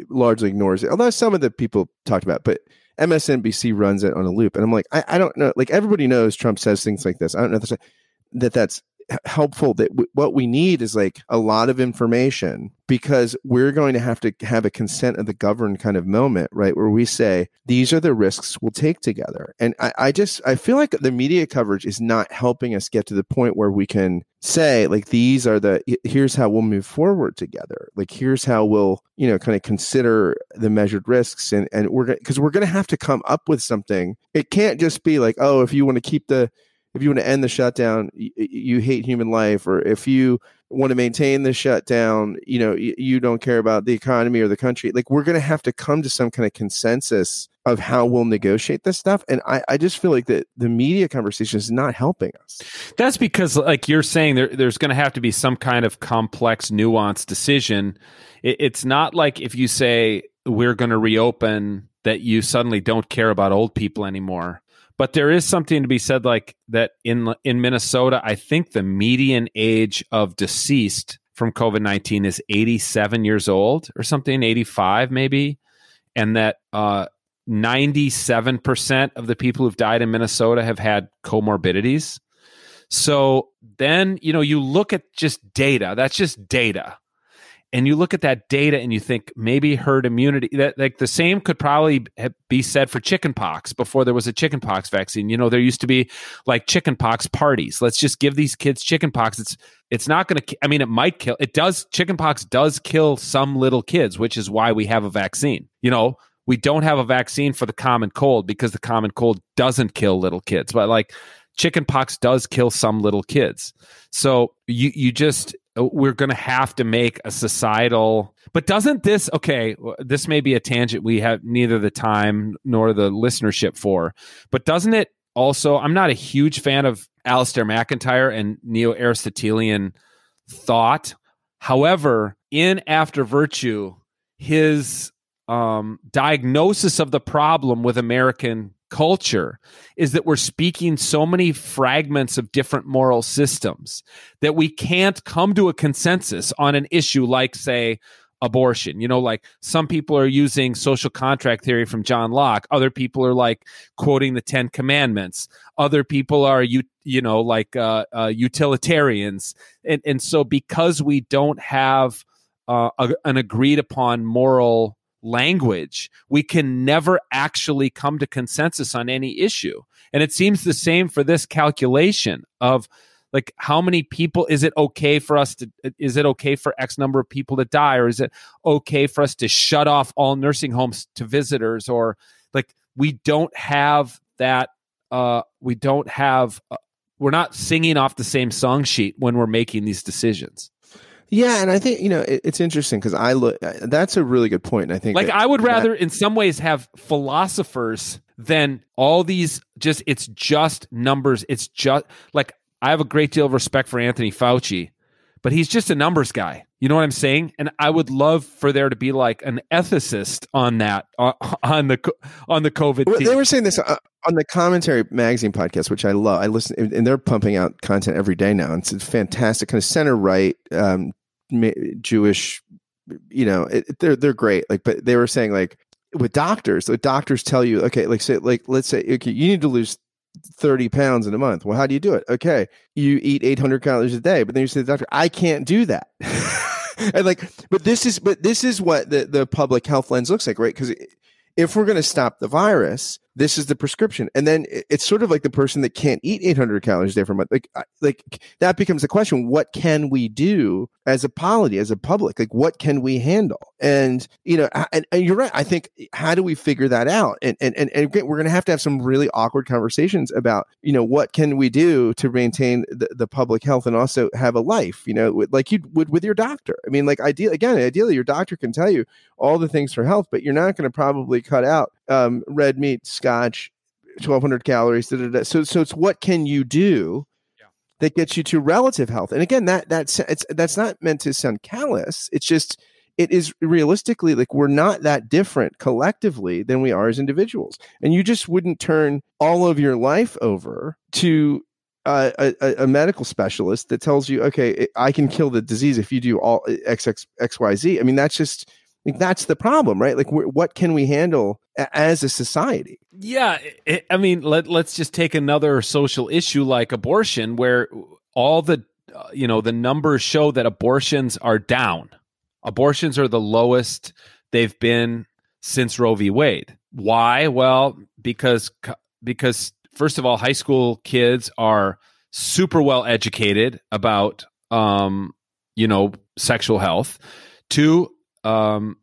largely ignores it, although some of the people talked about, but MSNBC runs it on a loop, and I'm like, I, I don't know. Like everybody knows Trump says things like this. I don't know that that's helpful that w- what we need is like a lot of information because we're going to have to have a consent of the governed kind of moment right where we say these are the risks we'll take together. And I, I just i feel like the media coverage is not helping us get to the point where we can say like these are the here's how we'll move forward together. Like here's how we'll you know kind of consider the measured risks and and we're because we're going to have to come up with something. It can't just be like oh if you want to keep the if you want to end the shutdown, you, you hate human life, or if you want to maintain the shutdown, you know, you, you don't care about the economy or the country. Like we're going to have to come to some kind of consensus of how we'll negotiate this stuff. And I, I just feel like that the media conversation is not helping us. That's because, like you're saying, there, there's going to have to be some kind of complex, nuanced decision. It, it's not like if you say we're going to reopen that you suddenly don't care about old people anymore but there is something to be said like that in in Minnesota. I think the median age of deceased from COVID nineteen is eighty seven years old or something, eighty five maybe, and that uh, ninety seven percent of the people who've died in Minnesota have had comorbidities. So then you know you look at just data. That's just data and you look at that data and you think maybe herd immunity that like the same could probably be said for chickenpox before there was a chickenpox vaccine. You know there used to be like chickenpox parties. Let's just give these kids chickenpox. It's it's not going to i mean it might kill it does chickenpox does kill some little kids which is why we have a vaccine. You know we don't have a vaccine for the common cold because the common cold doesn't kill little kids but like chickenpox does kill some little kids. So you you just we're going to have to make a societal but doesn't this okay this may be a tangent we have neither the time nor the listenership for but doesn't it also i'm not a huge fan of Alasdair MacIntyre and neo-aristotelian thought. However in after virtue his um, diagnosis of the problem with american culture is that we're speaking so many fragments of different moral systems that we can't come to a consensus on an issue like, say, abortion. You know, like some people are using social contract theory from John Locke. Other people are like quoting the Ten Commandments. Other people are you you know like uh, uh, utilitarians. And and so because we don't have uh, a, an agreed upon moral language, we can never actually come to consensus on any issue. And it seems the same for this calculation of like how many people is it okay for us to is it okay for x number of people to die? Or is it okay for us to shut off all nursing homes to visitors? Or like we don't have that uh we don't have uh, we're not singing off the same song sheet when we're making these decisions yeah, and I think you know it, it's interesting because I look. That's a really good point. And I think like that, I would rather, that, in some ways, have philosophers than all these. Just it's just numbers. It's just like I have a great deal of respect for Anthony Fauci, but he's just a numbers guy. You know what I'm saying? And I would love for there to be like an ethicist on that uh, <laughs> on the on the COVID. Well, they were saying this uh, on the Commentary Magazine podcast, which I love. I listen, and they're pumping out content every day now. It's fantastic, kind of center right, um, Jewish, you know, it, they're they're great. Like, but they were saying like with doctors, the doctors tell you, okay, like say, like let's say, okay, you need to lose 30 pounds in a month. Well, how do you do it? Okay, you eat 800 calories a day, but then you say the doctor, I can't do that. <laughs> and like, but this is, but this is what the, the public health lens looks like, right? Because if we're going to stop the virus, this is the prescription. And then it's sort of like the person that can't eat 800 calories a day for a month. Like, like that becomes the question. What can we do as a polity, as a public? Like, what can we handle? And, you know, and, and you're right. I think, eh, how do we figure that out? And, and, and, and we're going to have to have some really awkward conversations about, you know, what can we do to maintain the, the public health and also have a life, you know, like you would with your doctor. I mean, like, ideally, again, ideally, your doctor can tell you all the things for health, but you're not going to probably cut out um, red meat, scotch, 1200 calories. Da, da, da. So, so it's what can you do yeah. that gets you to relative health? And again, that that's it's that's not meant to sound callous. It's just it is realistically like we're not that different collectively than we are as individuals. And you just wouldn't turn all of your life over to uh, a, a, medical specialist that tells you, okay, I can kill the disease if you do all X, X, X, Y, Z. I mean, that's just like, that's the problem, right? Like, what can we handle as a society? Yeah, it, I mean, let let's just take another social issue like abortion, where all the uh, you know the numbers show that abortions are down. Abortions are the lowest they've been since Roe v. Wade. Why? Well, because because first of all, high school kids are super well educated about um, you know sexual health. Two, um,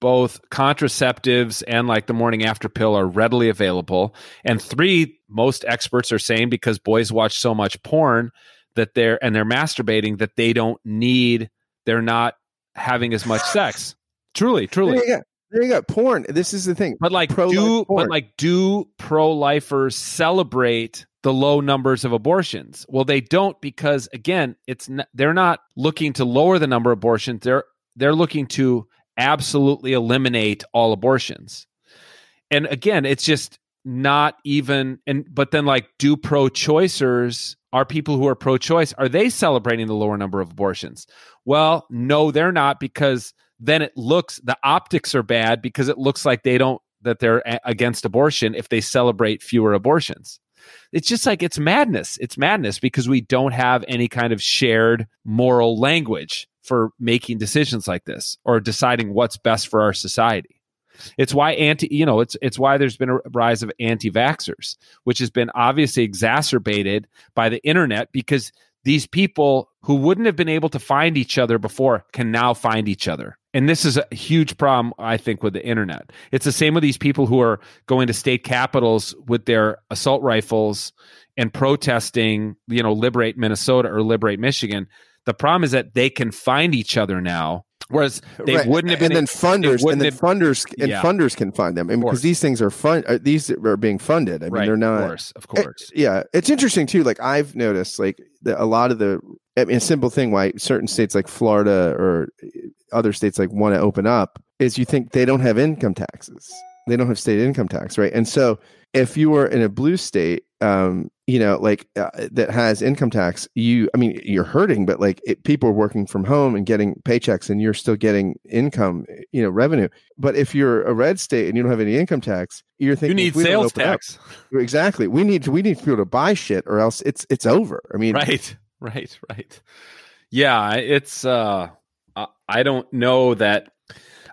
both contraceptives and like the morning after pill are readily available. And three, most experts are saying because boys watch so much porn that they're and they're masturbating that they don't need they're not having as much sex. <laughs> Truly, truly. There you go. There you go. Porn. This is the thing. But like pro do but like do pro lifers celebrate the low numbers of abortions? Well, they don't because again, it's n- they're not looking to lower the number of abortions. They're they're looking to absolutely eliminate all abortions. And again, it's just not even and but then like do pro choicers are people who are pro choice are they celebrating the lower number of abortions? Well, no, they're not because then it looks the optics are bad because it looks like they don't that they're against abortion if they celebrate fewer abortions. It's just like it's madness. It's madness because we don't have any kind of shared moral language for making decisions like this or deciding what's best for our society. It's why anti, you know, it's it's why there's been a rise of anti-vaxxers, which has been obviously exacerbated by the internet because these people who wouldn't have been able to find each other before can now find each other. And this is a huge problem, I think, with the internet. It's the same with these people who are going to state capitals with their assault rifles and protesting, you know, liberate Minnesota or liberate Michigan. The problem is that they can find each other now Whereas they right. wouldn't have been, and then funders, and then have, funders, and yeah. funders can fund them, and because these things are fun, uh, these are being funded. I mean, right. they're not. Of course, of course. It, yeah, it's interesting too. Like I've noticed, like the, a lot of the, I mean, a simple thing why certain states like Florida or other states like want to open up is you think they don't have income taxes, they don't have state income tax, right? And so if you were in a blue state, um, you know, like uh, that has income tax, you, I mean, you're hurting, but like it, people are working from home and getting paychecks and you're still getting income, you know, revenue. But if you're a red state and you don't have any income tax, you're thinking you need sales tax. Up, exactly. We need, we need people to buy shit or else it's, it's over. I mean, right, <laughs> right, right. Yeah. It's, uh, I don't know that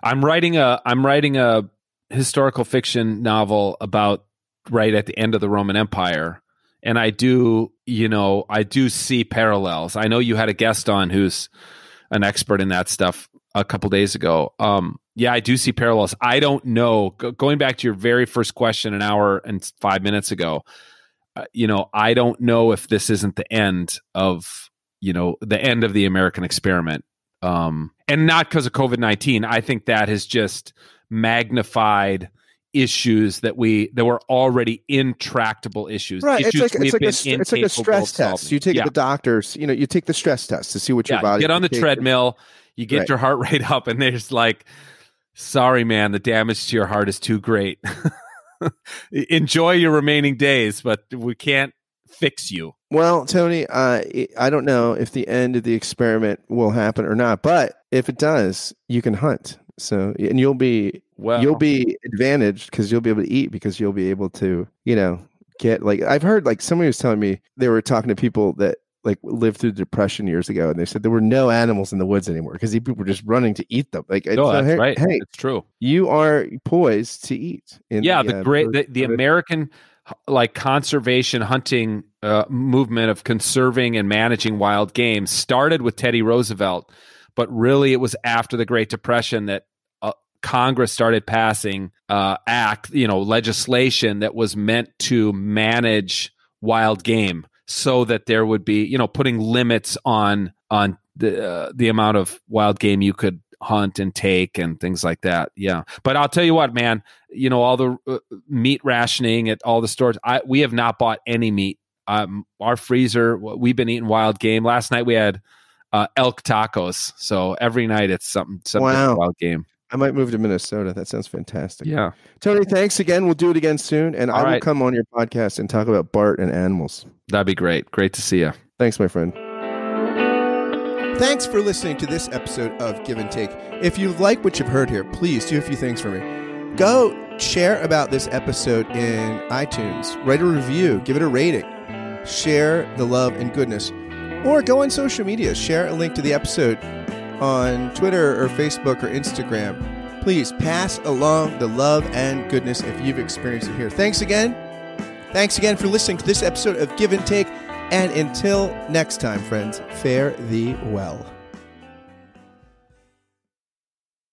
I'm writing a, I'm writing a historical fiction novel about right at the end of the Roman Empire and I do, you know, I do see parallels. I know you had a guest on who's an expert in that stuff a couple days ago. Um, yeah, I do see parallels. I don't know. going back to your very first question an hour and five minutes ago, uh, you know, I don't know if this isn't the end of, you know, the end of the American experiment. Um, and not because of COVID 19. I think that has just magnified issues that we that were already intractable issues. Right. Issues it's like, it's like, a, it's like a stress test. You take yeah. the doctors, you know, you take the stress test to see what your yeah, body get on the treadmill, you get right. your heart <laughs> rate up, and there's like, sorry, man, the damage to your heart is too great. <laughs> Enjoy your remaining days, but we can't fix you. Well, Tony, uh, I don't know if the end of the experiment will happen or not, but if it does, you can hunt. So, and you'll be well, you'll be advantaged because you'll be able to eat because you'll be able to, you know, get like I've heard like somebody was telling me they were talking to people that like lived through the depression years ago, and they said there were no animals in the woods anymore because people were just running to eat them. Like, no, so, that's hey, right. Hey, it's true. You are poised to eat. yeah, the, the uh, great the, the American like conservation hunting uh, movement of conserving and managing wild game started with Teddy Roosevelt, but really it was after the Great Depression that Congress started passing uh, act, you know, legislation that was meant to manage wild game, so that there would be, you know, putting limits on on the uh, the amount of wild game you could hunt and take and things like that. Yeah, but I'll tell you what, man, you know, all the uh, meat rationing at all the stores, I we have not bought any meat. Um, our freezer, we've been eating wild game. Last night we had uh, elk tacos. So every night it's something some Wow. wild game. I might move to Minnesota. That sounds fantastic. Yeah. Tony, thanks again. We'll do it again soon, and All I will right. come on your podcast and talk about Barth and animals. That'd be great. Great to see you. Thanks, my friend. Thanks for listening to this episode of Give and Take. If you like what you've heard here, please do a few things for me. Go share about this episode in iTunes, write a review, give it a rating, share the love and goodness, or go on social media, share a link to the episode on Twitter or Facebook or Instagram. Please pass along the love and goodness if you've experienced it here. Thanks again. Thanks again for listening to this episode of Give and Take. And until next time, friends, fare thee well.